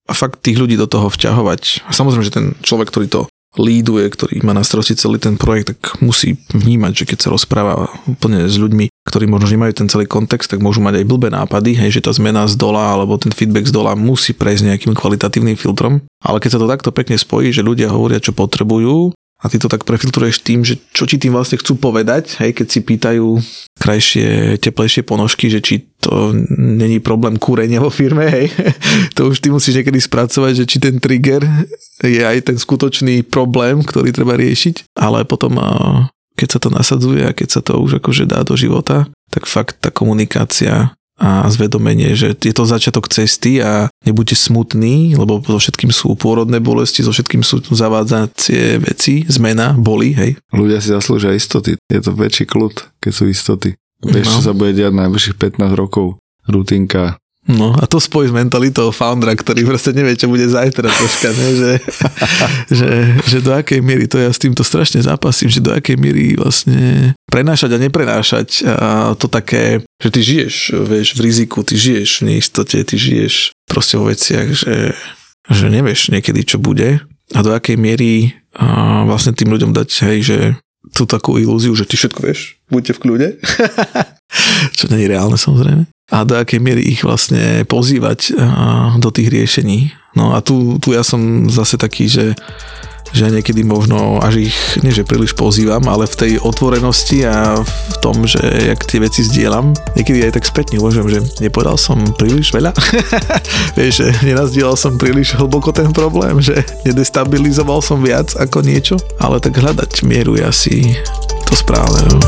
a fakt tých ľudí do toho vťahovať. A samozrejme, že ten človek, ktorý to líduje, ktorý má na starosti celý ten projekt, tak musí vnímať, že keď sa rozpráva úplne s ľuďmi, ktorí možno nemajú ten celý kontext, tak môžu mať aj blbé nápady, hej, že tá zmena z dola alebo ten feedback z dola musí prejsť nejakým kvalitatívnym filtrom. Ale keď sa to takto pekne spojí, že ľudia hovoria, čo potrebujú a ty to tak prefiltruješ tým, že čo ti tým vlastne chcú povedať, hej, keď si pýtajú krajšie, teplejšie ponožky, že či to není problém kúrenia vo firme, hej, (laughs) to už ty musíš niekedy spracovať, že či ten trigger je aj ten skutočný problém, ktorý treba riešiť, ale potom keď sa to nasadzuje a keď sa to už akože dá do života, tak fakt tá komunikácia a zvedomenie, že je to začiatok cesty a nebuďte smutní, lebo so všetkým sú pôrodné bolesti, so všetkým sú zavádzacie veci, zmena, boli, hej. Ľudia si zaslúžia istoty, je to väčší kľud, keď sú istoty. Vieš, no. čo sa bude diať najbližších 15 rokov, rutinka, No a to spojí s mentalitou foundera, ktorý proste nevie, čo bude zajtra troška, ne? Že, (laughs) že, že, do akej miery, to ja s týmto strašne zápasím, že do akej miery vlastne prenášať a neprenášať a to také, že ty žiješ, vieš, v riziku, ty žiješ v neistote, ty žiješ proste vo veciach, že, že nevieš niekedy, čo bude a do akej miery a vlastne tým ľuďom dať, hej, že tú takú ilúziu, že ty všetko vieš, buďte v kľude. (laughs) čo nie je reálne samozrejme a do akej miery ich vlastne pozývať do tých riešení. No a tu, tu ja som zase taký, že že niekedy možno až ich, nie že príliš pozývam, ale v tej otvorenosti a v tom, že jak tie veci zdieľam, niekedy aj tak spätne uvažujem, že nepovedal som príliš veľa. (laughs) Vieš, že nenazdieľal som príliš hlboko ten problém, že nedestabilizoval som viac ako niečo, ale tak hľadať mieru je asi to správne. No.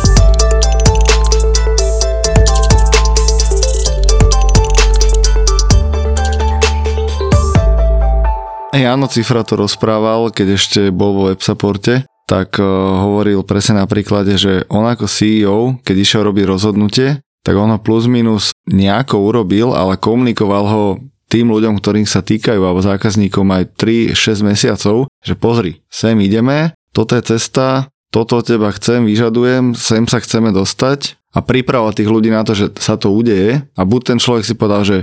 Jano Cifra to rozprával, keď ešte bol vo websupporte, tak uh, hovoril presne na príklade, že on ako CEO, keď išiel robiť rozhodnutie, tak on ho plus minus nejako urobil, ale komunikoval ho tým ľuďom, ktorým sa týkajú, alebo zákazníkom aj 3-6 mesiacov, že pozri, sem ideme, toto je cesta, toto od teba chcem, vyžadujem, sem sa chceme dostať a pripravovať tých ľudí na to, že sa to udeje a buď ten človek si povedal, že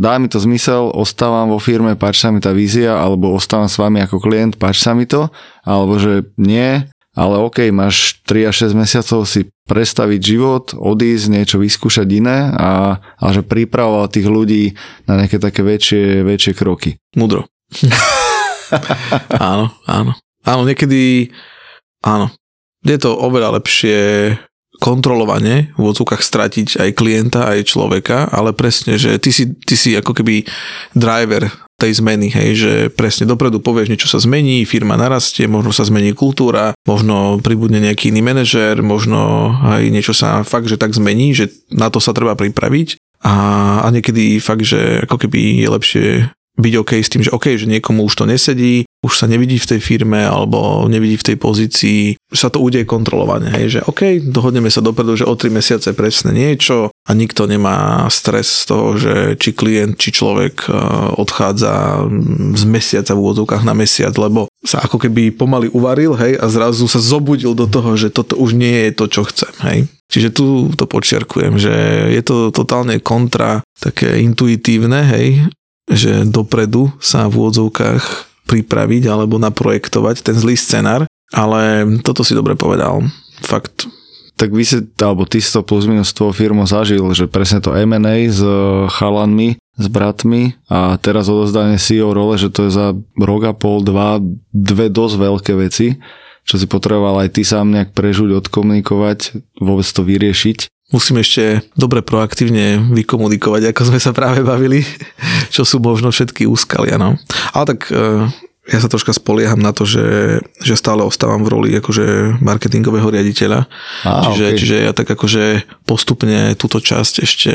dá mi to zmysel, ostávam vo firme, páči sa mi tá vízia, alebo ostávam s vami ako klient, páči sa mi to, alebo že nie, ale OK, máš 3 až 6 mesiacov si predstaviť život, odísť, niečo vyskúšať iné a, a že pripravovať tých ľudí na nejaké také väčšie, väčšie kroky. Mudro. (laughs) áno, áno. Áno, niekedy áno. Je to oveľa lepšie kontrolovane v odzvukách stratiť aj klienta, aj človeka, ale presne, že ty si, ty si ako keby driver tej zmeny, hej, že presne dopredu povieš, niečo sa zmení, firma narastie, možno sa zmení kultúra, možno pribudne nejaký iný manažer, možno aj niečo sa fakt, že tak zmení, že na to sa treba pripraviť. A, a niekedy fakt, že ako keby je lepšie byť OK s tým, že OK, že niekomu už to nesedí, už sa nevidí v tej firme alebo nevidí v tej pozícii, sa to udeje kontrolovane, hej, že OK, dohodneme sa dopredu, že o 3 mesiace presne niečo a nikto nemá stres z toho, že či klient, či človek e, odchádza z mesiaca v úvodzovkách na mesiac, lebo sa ako keby pomaly uvaril, hej, a zrazu sa zobudil do toho, že toto už nie je to, čo chcem, hej. Čiže tu to počiarkujem, že je to totálne kontra také intuitívne, hej, že dopredu sa v úvodzovkách pripraviť alebo naprojektovať ten zlý scenár, ale toto si dobre povedal. Fakt. Tak vy si, alebo ty si to plus minus tvojou firmou zažil, že presne to M&A s chalanmi, s bratmi a teraz odozdanie CEO role, že to je za rok a pol, dva, dve dosť veľké veci, čo si potreboval aj ty sám nejak prežuť, odkomunikovať, vôbec to vyriešiť musím ešte dobre proaktívne vykomunikovať, ako sme sa práve bavili, (laughs) čo sú možno všetky úskalia. No. Ale tak e, ja sa troška spolieham na to, že, že stále ostávam v roli akože marketingového riaditeľa. Á, čiže, okay. čiže ja tak akože postupne túto časť ešte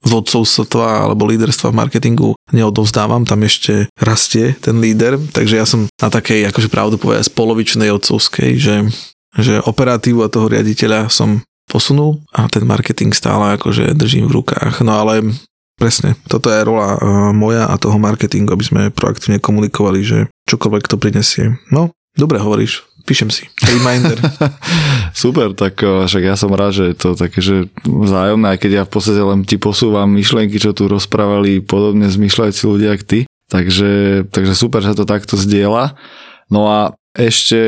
vodcovstva alebo líderstva v marketingu neodovzdávam, tam ešte rastie ten líder, takže ja som na takej, akože pravdu povedať, polovičnej otcovskej, že, že operatívu a toho riaditeľa som posunul a ten marketing stále akože držím v rukách. No ale presne, toto je rola uh, moja a toho marketingu, aby sme proaktívne komunikovali, že čokoľvek to prinesie. No, dobre hovoríš, píšem si. Reminder. (laughs) Super, tak uh, však ja som rád, že je to také, že vzájomné, aj keď ja v podstate len ti posúvam myšlienky, čo tu rozprávali podobne zmyšľajúci ľudia ako ty. Takže, takže super, že to takto zdieľa. No a ešte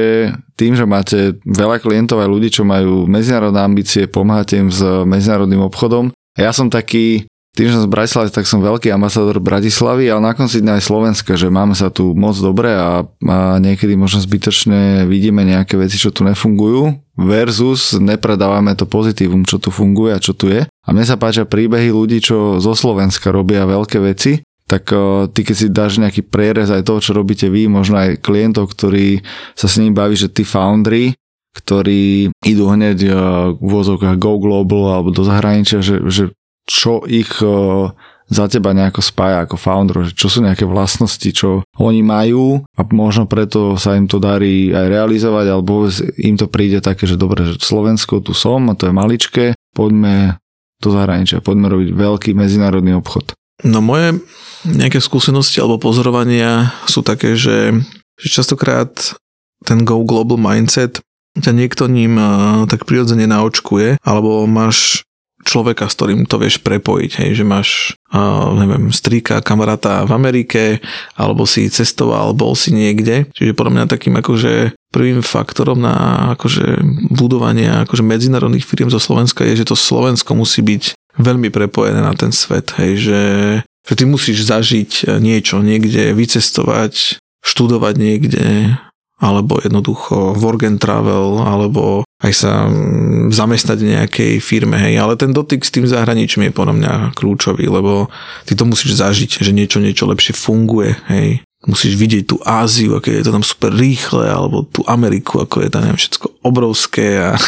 tým, že máte veľa klientov aj ľudí, čo majú medzinárodné ambície, pomáhate im s medzinárodným obchodom. A ja som taký, tým, že som z Bratislavy, tak som veľký ambasador Bratislavy, ale na konci dňa aj Slovenska, že máme sa tu moc dobre a, a niekedy možno zbytočne vidíme nejaké veci, čo tu nefungujú versus nepredávame to pozitívum, čo tu funguje a čo tu je. A mne sa páčia príbehy ľudí, čo zo Slovenska robia veľké veci tak ty keď si dáš nejaký prierez aj toho, čo robíte vy, možno aj klientov, ktorí sa s ním baví, že tí foundry, ktorí idú hneď v vozovkách Go Global alebo do zahraničia, že, že čo ich za teba nejako spája ako founder, že čo sú nejaké vlastnosti, čo oni majú a možno preto sa im to darí aj realizovať, alebo im to príde také, že dobre, že Slovensko tu som a to je maličké, poďme do zahraničia, poďme robiť veľký medzinárodný obchod. No moje nejaké skúsenosti alebo pozorovania sú také, že, že častokrát ten Go Global Mindset ťa niekto ním tak prirodzene naočkuje, alebo máš človeka, s ktorým to vieš prepojiť, hej, že máš, uh, neviem, strýka, kamaráta v Amerike, alebo si cestoval, bol si niekde, čiže podľa mňa takým akože prvým faktorom na akože budovanie akože medzinárodných firiem zo Slovenska je, že to Slovensko musí byť veľmi prepojené na ten svet, hej, že, že ty musíš zažiť niečo niekde, vycestovať, študovať niekde, alebo jednoducho work and travel, alebo aj sa mm, zamestnať v nejakej firme, hej, ale ten dotyk s tým zahraničím je podľa mňa kľúčový, lebo ty to musíš zažiť, že niečo, niečo lepšie funguje, hej, musíš vidieť tú Áziu, aké je to tam super rýchle, alebo tú Ameriku, ako je tam neviem, všetko obrovské a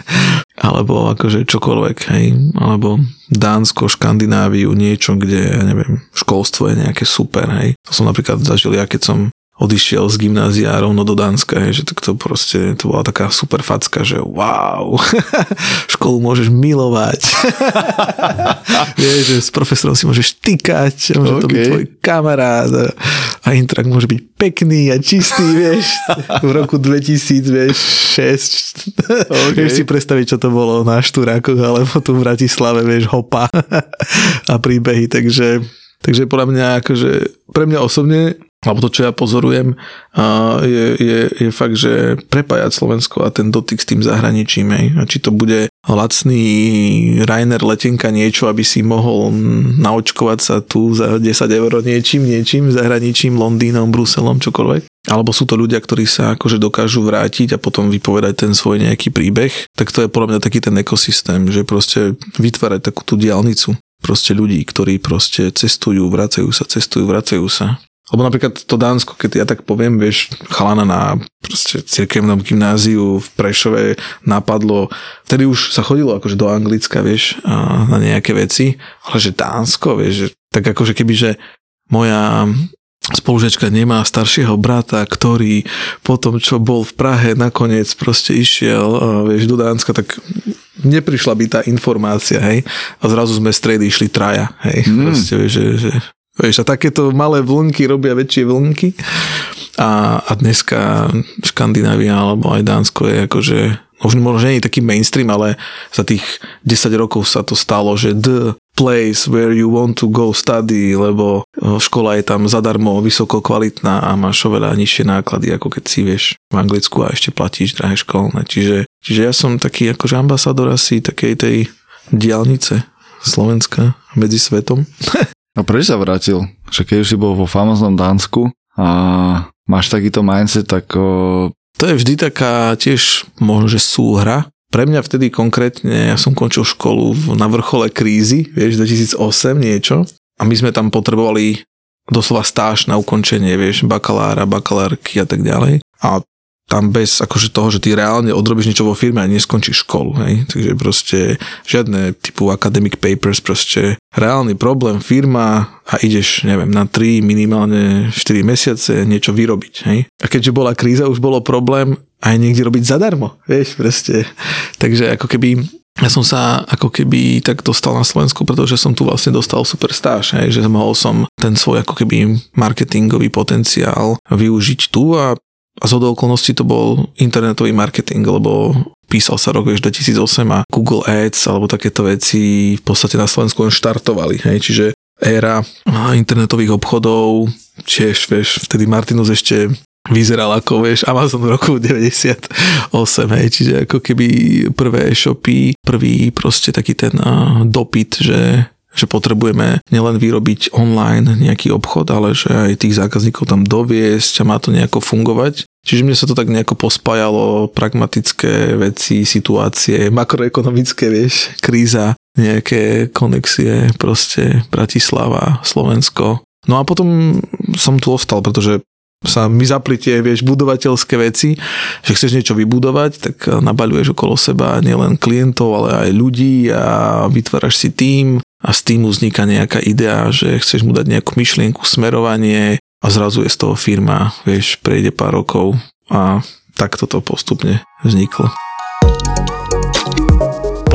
(laughs) alebo akože čokoľvek, hej, alebo Dánsko, Škandináviu, niečo, kde, ja neviem, školstvo je nejaké super, hej. To som napríklad zažil ja, keď som odišiel z gymnázia rovno do Dánska, hej, že to, to proste, to bola taká super facka, že wow, (laughs) školu môžeš milovať. (laughs) Vieš, že s profesorom si môžeš tykať, môže okay. to byť tvoj kamarát a intrak môže byť pekný a čistý, (laughs) vieš, v roku 2000, vieš, 6. Okay. Vieš si predstaviť, čo to bolo na Štúrákoch, alebo tu v Bratislave, vieš, hopa a príbehy, takže Takže podľa mňa, akože pre mňa osobne alebo to, čo ja pozorujem, je, je, je fakt, že prepájať Slovensko a ten dotyk s tým zahraničím. Hej. A či to bude lacný Rainer letenka niečo, aby si mohol naočkovať sa tu za 10 eur niečím, niečím, zahraničím, Londýnom, Bruselom, čokoľvek. Alebo sú to ľudia, ktorí sa akože dokážu vrátiť a potom vypovedať ten svoj nejaký príbeh. Tak to je podľa mňa taký ten ekosystém, že proste vytvárať takú tú diálnicu proste ľudí, ktorí proste cestujú, vracajú sa, cestujú, vracajú sa. Lebo napríklad to Dánsko, keď ja tak poviem, vieš, chalana na proste cirkevnom gymnáziu v Prešove napadlo, vtedy už sa chodilo akože do Anglicka, vieš, na nejaké veci, ale že Dánsko, vieš, že tak akože keby, že moja spolužečka nemá staršieho brata, ktorý po tom, čo bol v Prahe, nakoniec proste išiel, vieš, do Dánska, tak neprišla by tá informácia, hej, a zrazu sme stredy išli traja, hej, mm. proste, vieš, že, že Vieš, a takéto malé vlnky robia väčšie vlnky. A, a dneska Škandinávia alebo aj Dánsko je akože možno, možno nie je taký mainstream, ale za tých 10 rokov sa to stalo, že the place where you want to go study, lebo eh, škola je tam zadarmo vysoko kvalitná a máš oveľa nižšie náklady, ako keď si vieš v Anglicku a ešte platíš drahé školné. Čiže, čiže ja som taký akože ambasador asi takej tej diálnice Slovenska medzi svetom. (laughs) A prečo sa vrátil? Že keď už si bol vo famoznom Dánsku a máš takýto mindset, tak... O... To je vždy taká tiež možno, že súhra. Pre mňa vtedy konkrétne, ja som končil školu na vrchole krízy, vieš, 2008 niečo. A my sme tam potrebovali doslova stáž na ukončenie, vieš, bakalára, bakalárky a tak ďalej. A tam bez akože toho, že ty reálne odrobíš niečo vo firme a neskončíš školu, hej. Takže proste žiadne typu academic papers, proste reálny problém, firma a ideš, neviem, na 3, minimálne 4 mesiace niečo vyrobiť, hej. A keďže bola kríza, už bolo problém aj niekde robiť zadarmo, vieš, proste. Takže ako keby ja som sa ako keby tak dostal na Slovensku, pretože som tu vlastne dostal super stáž, že mohol som ten svoj ako keby marketingový potenciál využiť tu a a z okolností to bol internetový marketing, lebo písal sa rok 2008 a Google Ads alebo takéto veci v podstate na Slovensku len štartovali. Hej, čiže éra internetových obchodov, tiež, vieš, vtedy Martinus ešte vyzeral ako, vieš, Amazon v roku 98, hej, čiže ako keby prvé e-shopy, prvý proste taký ten dopyt, že že potrebujeme nielen vyrobiť online nejaký obchod, ale že aj tých zákazníkov tam doviesť a má to nejako fungovať. Čiže mne sa to tak nejako pospájalo, pragmatické veci, situácie, makroekonomické, vieš, kríza, nejaké konexie, proste Bratislava, Slovensko. No a potom som tu ostal, pretože sa mi zapli tie, vieš, budovateľské veci, že chceš niečo vybudovať, tak nabaľuješ okolo seba nielen klientov, ale aj ľudí a vytváraš si tým a z týmu vzniká nejaká idea, že chceš mu dať nejakú myšlienku, smerovanie a zrazu je z toho firma, vieš, prejde pár rokov a takto to postupne vzniklo.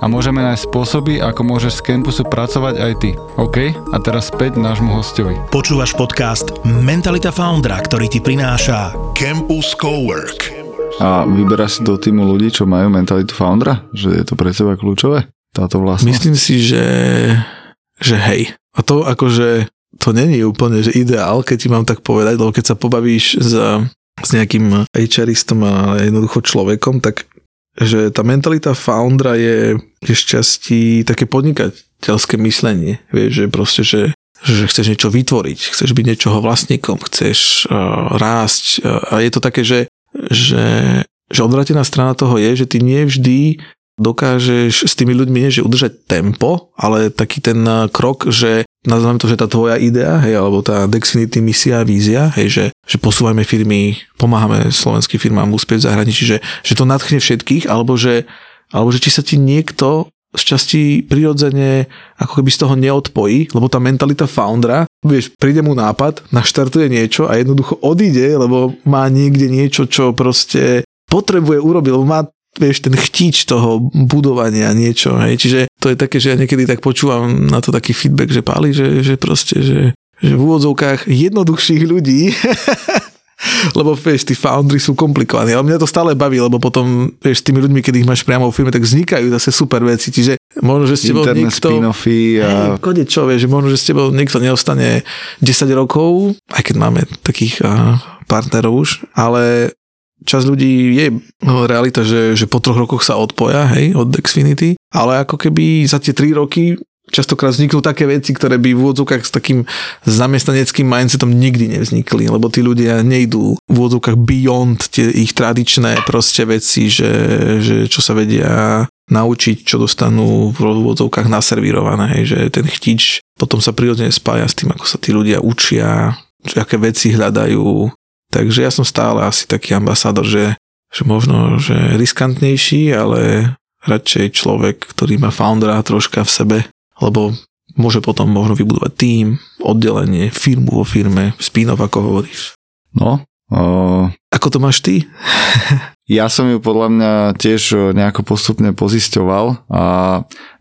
a môžeme nájsť spôsoby, ako môžeš z campusu pracovať aj ty. OK? A teraz späť nášmu hostovi. Počúvaš podcast Mentalita Foundra, ktorý ti prináša Campus Cowork. A vyberáš si do týmu ľudí, čo majú mentalitu foundera? Že je to pre teba kľúčové? Táto vlastnosť? Myslím si, že, že hej. A to akože to není úplne že ideál, keď ti mám tak povedať, lebo keď sa pobavíš s s nejakým HRistom a jednoducho človekom, tak že tá mentalita foundera je, šťastí také podnikateľské myslenie. Vieš, že proste, že, že chceš niečo vytvoriť, chceš byť niečoho vlastníkom, chceš uh, rásť. Uh, a je to také, že, že, že odvratená strana toho je, že ty nie vždy dokážeš s tými ľuďmi nie že udržať tempo, ale taký ten krok, že nazveme to, že tá tvoja idea, hej, alebo tá Dexfinity misia, vízia, hej, že, že posúvajme firmy, pomáhame slovenským firmám úspieť v zahraničí, že, že to nadchne všetkých, alebo že, alebo že či sa ti niekto z časti prirodzene ako keby z toho neodpojí, lebo tá mentalita foundera, vieš, príde mu nápad, naštartuje niečo a jednoducho odíde, lebo má niekde niečo, čo proste potrebuje urobiť, lebo má vieš, ten chtič toho budovania niečo, hej, čiže to je také, že ja niekedy tak počúvam na to taký feedback, že páli, že, že proste, že, že v úvodzovkách jednoduchších ľudí (laughs) lebo vieš, tí foundry sú komplikovaní, ale mňa to stále baví, lebo potom, vieš, s tými ľuďmi, keď ich máš priamo v firme, tak vznikajú zase super veci, čiže možno, že s tebou Internet niekto... spin-offy a... Hey, čo, vieš, že možno, že s tebou niekto neostane 10 rokov, aj keď máme takých uh, partnerov už, ale čas ľudí je no, realita, že, že po troch rokoch sa odpoja, hej, od Xfinity, ale ako keby za tie tri roky častokrát vzniknú také veci, ktoré by v úvodzovkách s takým zamestnaneckým mindsetom nikdy nevznikli, lebo tí ľudia nejdú v úvodzovkách beyond tie ich tradičné proste veci, že, že čo sa vedia naučiť, čo dostanú v úvodzovkách naservírované, hej, že ten chtič potom sa prirodzene spája s tým, ako sa tí ľudia učia, aké veci hľadajú. Takže ja som stále asi taký ambasádor, že, že možno, že riskantnejší, ale radšej človek, ktorý má foundera troška v sebe, lebo môže potom možno vybudovať tým, oddelenie, firmu vo firme, spin-off, ako hovoríš. No. O... Ako to máš ty? (laughs) ja som ju podľa mňa tiež nejako postupne pozisťoval a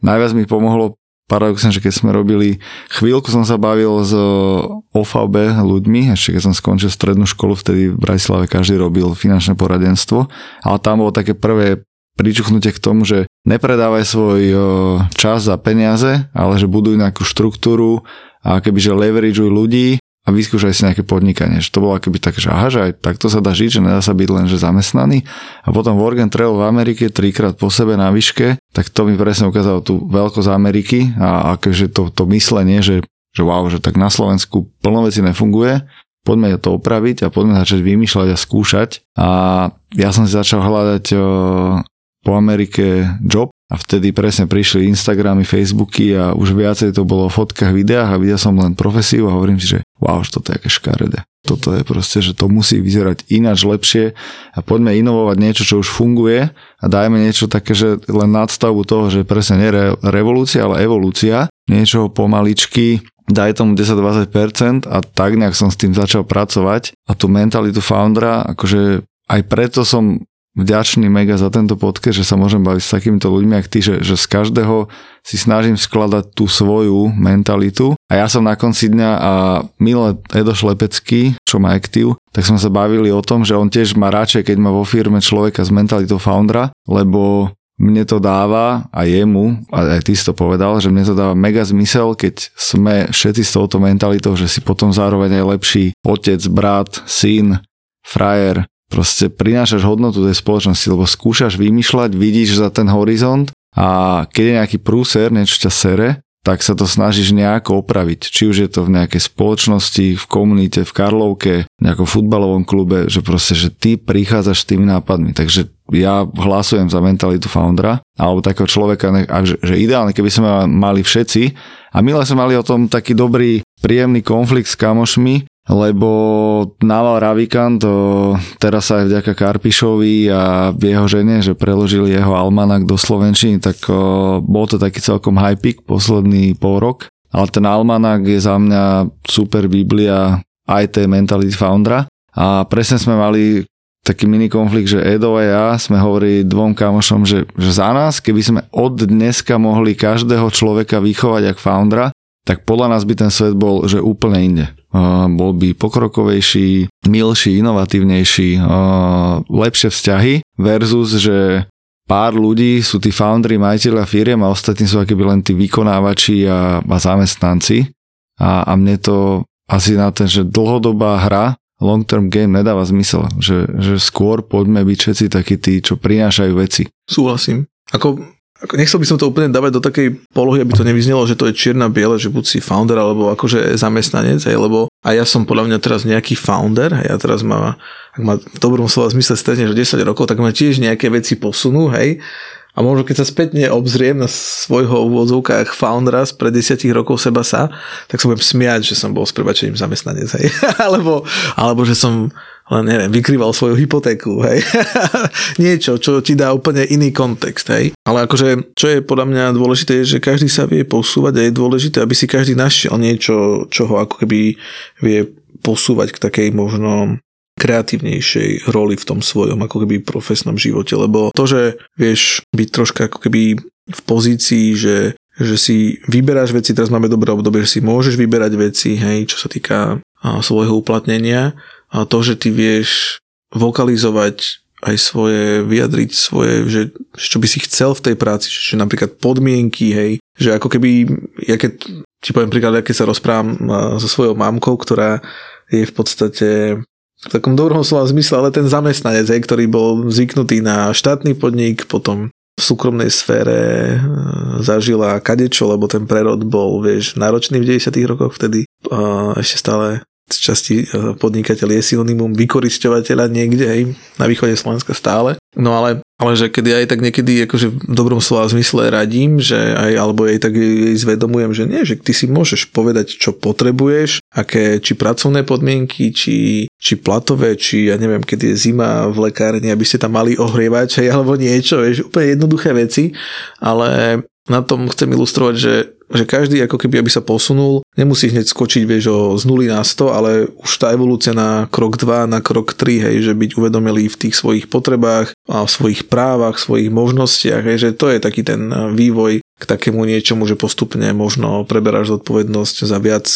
najviac mi pomohlo paradoxne, že keď sme robili, chvíľku som sa bavil s OVB ľuďmi, ešte keď som skončil strednú školu, vtedy v Bratislave každý robil finančné poradenstvo, ale tam bolo také prvé pričuchnutie k tomu, že nepredávaj svoj čas za peniaze, ale že buduj nejakú štruktúru a kebyže leverageuj ľudí a vyskúšaj si nejaké podnikanie. Že to bolo akoby tak, že aha, že aj takto sa dá žiť, že nedá sa byť len že zamestnaný. A potom Work and Travel v Amerike trikrát po sebe na výške, tak to mi presne ukázalo tú veľkosť Ameriky a akože to, to myslenie, že, že wow, že tak na Slovensku plno veci nefunguje, poďme to opraviť a poďme začať vymýšľať a skúšať. A ja som si začal hľadať po Amerike job a vtedy presne prišli Instagramy, Facebooky a už viacej to bolo v fotkách, videách a videl som len profesiu a hovorím si, že wow, že toto je aké škaredé. Toto je proste, že to musí vyzerať ináč lepšie a poďme inovovať niečo, čo už funguje a dajme niečo také, že len nadstavbu toho, že presne nie re, revolúcia, ale evolúcia, niečo pomaličky, daj tomu 10-20% a tak nejak som s tým začal pracovať a tú mentalitu foundera, akože aj preto som vďačný mega za tento podcast, že sa môžem baviť s takýmito ľuďmi, ak ty, že, že z každého si snažím skladať tú svoju mentalitu. A ja som na konci dňa a milé Edo Šlepecký, čo má aktív, tak sme sa bavili o tom, že on tiež má radšej, keď má vo firme človeka s mentalitou foundera, lebo mne to dáva a jemu, a aj ty si to povedal, že mne to dáva mega zmysel, keď sme všetci s touto mentalitou, že si potom zároveň aj lepší otec, brat, syn, frajer, proste prinášaš hodnotu tej spoločnosti, lebo skúšaš vymýšľať, vidíš za ten horizont a keď je nejaký prúser, niečo ťa sere, tak sa to snažíš nejako opraviť. Či už je to v nejakej spoločnosti, v komunite, v Karlovke, nejakom futbalovom klube, že proste, že ty prichádzaš s tými nápadmi. Takže ja hlasujem za mentalitu foundera, alebo takého človeka, že ideálne, keby sme mali všetci. A milé sme mali o tom taký dobrý, príjemný konflikt s kamošmi, lebo Naval Ravikant to teraz aj vďaka Karpišovi a jeho žene, že preložili jeho almanak do Slovenčiny, tak bol to taký celkom high peak posledný pol rok. Ale ten almanak je za mňa super biblia aj tej mentality foundera. A presne sme mali taký mini konflikt, že Edo a ja sme hovorili dvom kamošom, že, že za nás, keby sme od dneska mohli každého človeka vychovať ako foundera, tak podľa nás by ten svet bol že úplne inde bol by pokrokovejší, milší, inovatívnejší, lepšie vzťahy versus, že pár ľudí sú tí foundry, majiteľa firiem a ostatní sú akéby len tí vykonávači a, a zamestnanci. A, a mne to asi na ten, že dlhodobá hra, long term game nedáva zmysel, že, že skôr poďme byť všetci takí tí, čo prinášajú veci. Súhlasím. Ako ako nechcel by som to úplne dávať do takej polohy, aby to nevyznelo, že to je čierna biele, že buď si founder alebo akože zamestnanec, hej, lebo a ja som podľa mňa teraz nejaký founder, a ja teraz má, ak ma v dobrom slova zmysle stretne, že 10 rokov, tak ma tiež nejaké veci posunú, hej, a možno keď sa spätne obzriem na svojho úvodzovkách foundera z pred 10 rokov seba sa, tak sa budem smiať, že som bol s prebačením zamestnanec, hej. (laughs) alebo, alebo že som len neviem, vykrýval svoju hypotéku, hej. (laughs) Niečo, čo ti dá úplne iný kontext, hej. Ale akože, čo je podľa mňa dôležité, je, že každý sa vie posúvať a je dôležité, aby si každý našiel niečo, čo ho ako keby vie posúvať k takej možno kreatívnejšej roli v tom svojom ako keby profesnom živote, lebo to, že vieš byť troška ako keby v pozícii, že že si vyberáš veci, teraz máme dobré obdobie, že si môžeš vyberať veci, hej, čo sa týka svojho uplatnenia, a to, že ty vieš vokalizovať aj svoje, vyjadriť svoje, že, čo by si chcel v tej práci, že napríklad podmienky, hej, že ako keby, ja keď ti poviem príklad, keď sa rozprávam so svojou mamkou, ktorá je v podstate v takom dobrom slova zmysle, ale ten zamestnanec, hej, ktorý bol zvyknutý na štátny podnik, potom v súkromnej sfére e, zažila kadečo, lebo ten prerod bol, vieš, náročný v 90 rokoch vtedy. Ešte stále z časti e, podnikateľ je synonymum vykorisťovateľa niekde, hej, na východe Slovenska stále. No ale, ale že kedy aj tak niekedy akože v dobrom slova zmysle radím, že aj, alebo aj tak jej zvedomujem, že nie, že ty si môžeš povedať, čo potrebuješ, aké, či pracovné podmienky, či, či platové, či ja neviem, keď je zima v lekárni, aby ste tam mali ohrievať, hej, alebo niečo, vieš, úplne jednoduché veci, ale na tom chcem ilustrovať, že že každý ako keby, aby sa posunul, nemusí hneď skočiť, vieš, o, z 0 na 100, ale už tá evolúcia na krok 2, na krok 3, hej, že byť uvedomilý v tých svojich potrebách a v svojich právach, svojich možnostiach, hej, že to je taký ten vývoj k takému niečomu, že postupne možno preberáš zodpovednosť za viac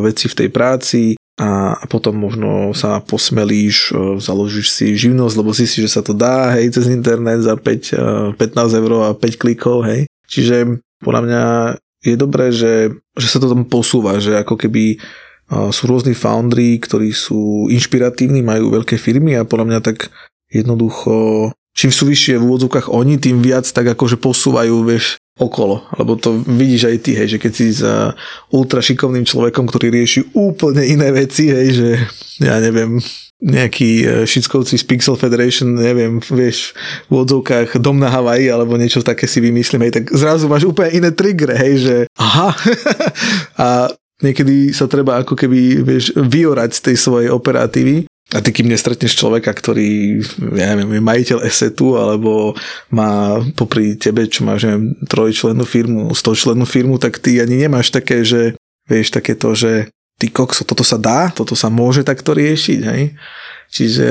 vecí v tej práci, a, potom možno sa posmelíš, založíš si živnosť, lebo si si, že sa to dá, hej, cez internet za 5, 15 eur a 5 klikov, hej. Čiže podľa mňa je dobré, že, že sa to tam posúva, že ako keby sú rôzni foundry, ktorí sú inšpiratívni, majú veľké firmy a podľa mňa tak jednoducho, čím sú vyššie v úvodzovkách oni, tým viac tak akože posúvajú, vieš, okolo. Lebo to vidíš aj ty, hej, že keď si za ultra šikovným človekom, ktorý rieši úplne iné veci, hej, že ja neviem, nejakí e, šickovci z Pixel Federation, neviem, vieš, v odzovkách dom na Havaji alebo niečo také si vymyslím, hej, tak zrazu máš úplne iné trigger, hej, že aha, (laughs) a niekedy sa treba ako keby, vieš, vyorať z tej svojej operatívy. A ty kým nestretneš človeka, ktorý, ja neviem, je majiteľ esetu, alebo má popri tebe, čo máš, neviem, trojčlennú firmu, stočlennú firmu, tak ty ani nemáš také, že, vieš, takéto, že ty kokso, toto sa dá, toto sa môže takto riešiť, hej. Čiže,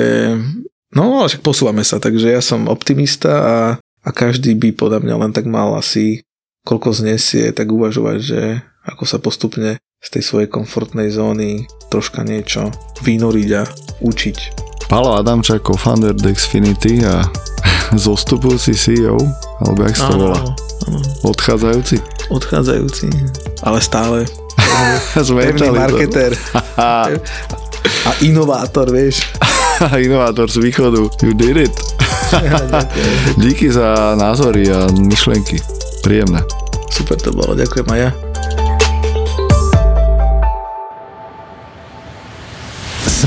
no, však posúvame sa, takže ja som optimista a, a každý by podľa mňa len tak mal asi, koľko znesie, tak uvažovať, že ako sa postupne z tej svojej komfortnej zóny troška niečo vynoriť a učiť. Palo Adamčák, co-founder Dexfinity a (laughs) zostupujúci CEO, alebo jak sa to volá? Odchádzajúci? Odchádzajúci, ale stále (laughs) Pevný marketer. (laughs) A inovátor, vieš. (laughs) inovátor z východu. You did it. Díky za názory a myšlenky. Príjemné. Super to bolo, ďakujem aj ja.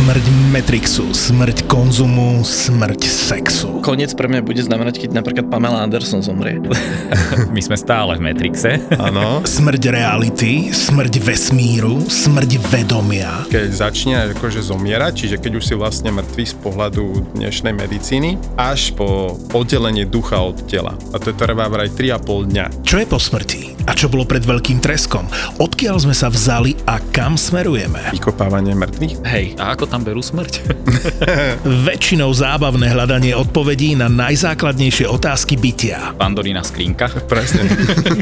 Smrť Matrixu, smrť konzumu, smrť sexu. Koniec pre mňa bude znamenať, keď napríklad Pamela Anderson zomrie. (laughs) (laughs) My sme stále v Matrixe. Áno. Smrť reality, smrť vesmíru, smrť vedomia. Keď začne akože zomierať, čiže keď už si vlastne mŕtvý z pohľadu dnešnej medicíny, až po oddelenie ducha od tela. A to je trvá vraj 3,5 dňa. Čo je po smrti? A čo bolo pred veľkým treskom? Odkiaľ sme sa vzali a kam smerujeme? Vykopávanie mŕtvych? Hej, a ako tam berú smrť? (laughs) (laughs) Väčšinou zábavné hľadanie odpovedí na najzákladnejšie otázky bytia. Pandorína skrinka. Presne.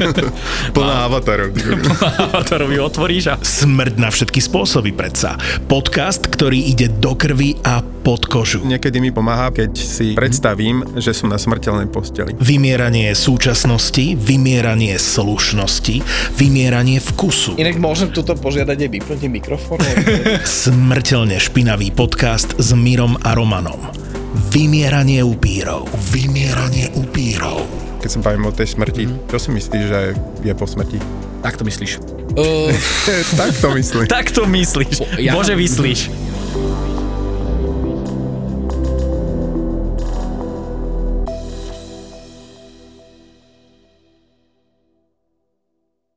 (laughs) Plná avatarov. Plná avatarov ju otvoríš a... Smrť na všetky spôsoby predsa. Podcast, ktorý ide do krvi a pod kožu. Niekedy mi pomáha, keď si predstavím, že som na smrteľnej posteli. Vymieranie súčasnosti, vymieranie slušnosti, vymieranie vkusu. Inak môžem tuto požiadať aj vypnutím mikrofónu? (laughs) Smrteľne špinavý podcast s Mirom a Romanom. Vymieranie upírov. Vymieranie upírov. Keď som poviem o tej smrti, mm. čo si myslíš, že je po smrti? Tak to myslíš. Uh, (laughs) tak to myslím. tak to myslíš. Ja, Bože, myslíš.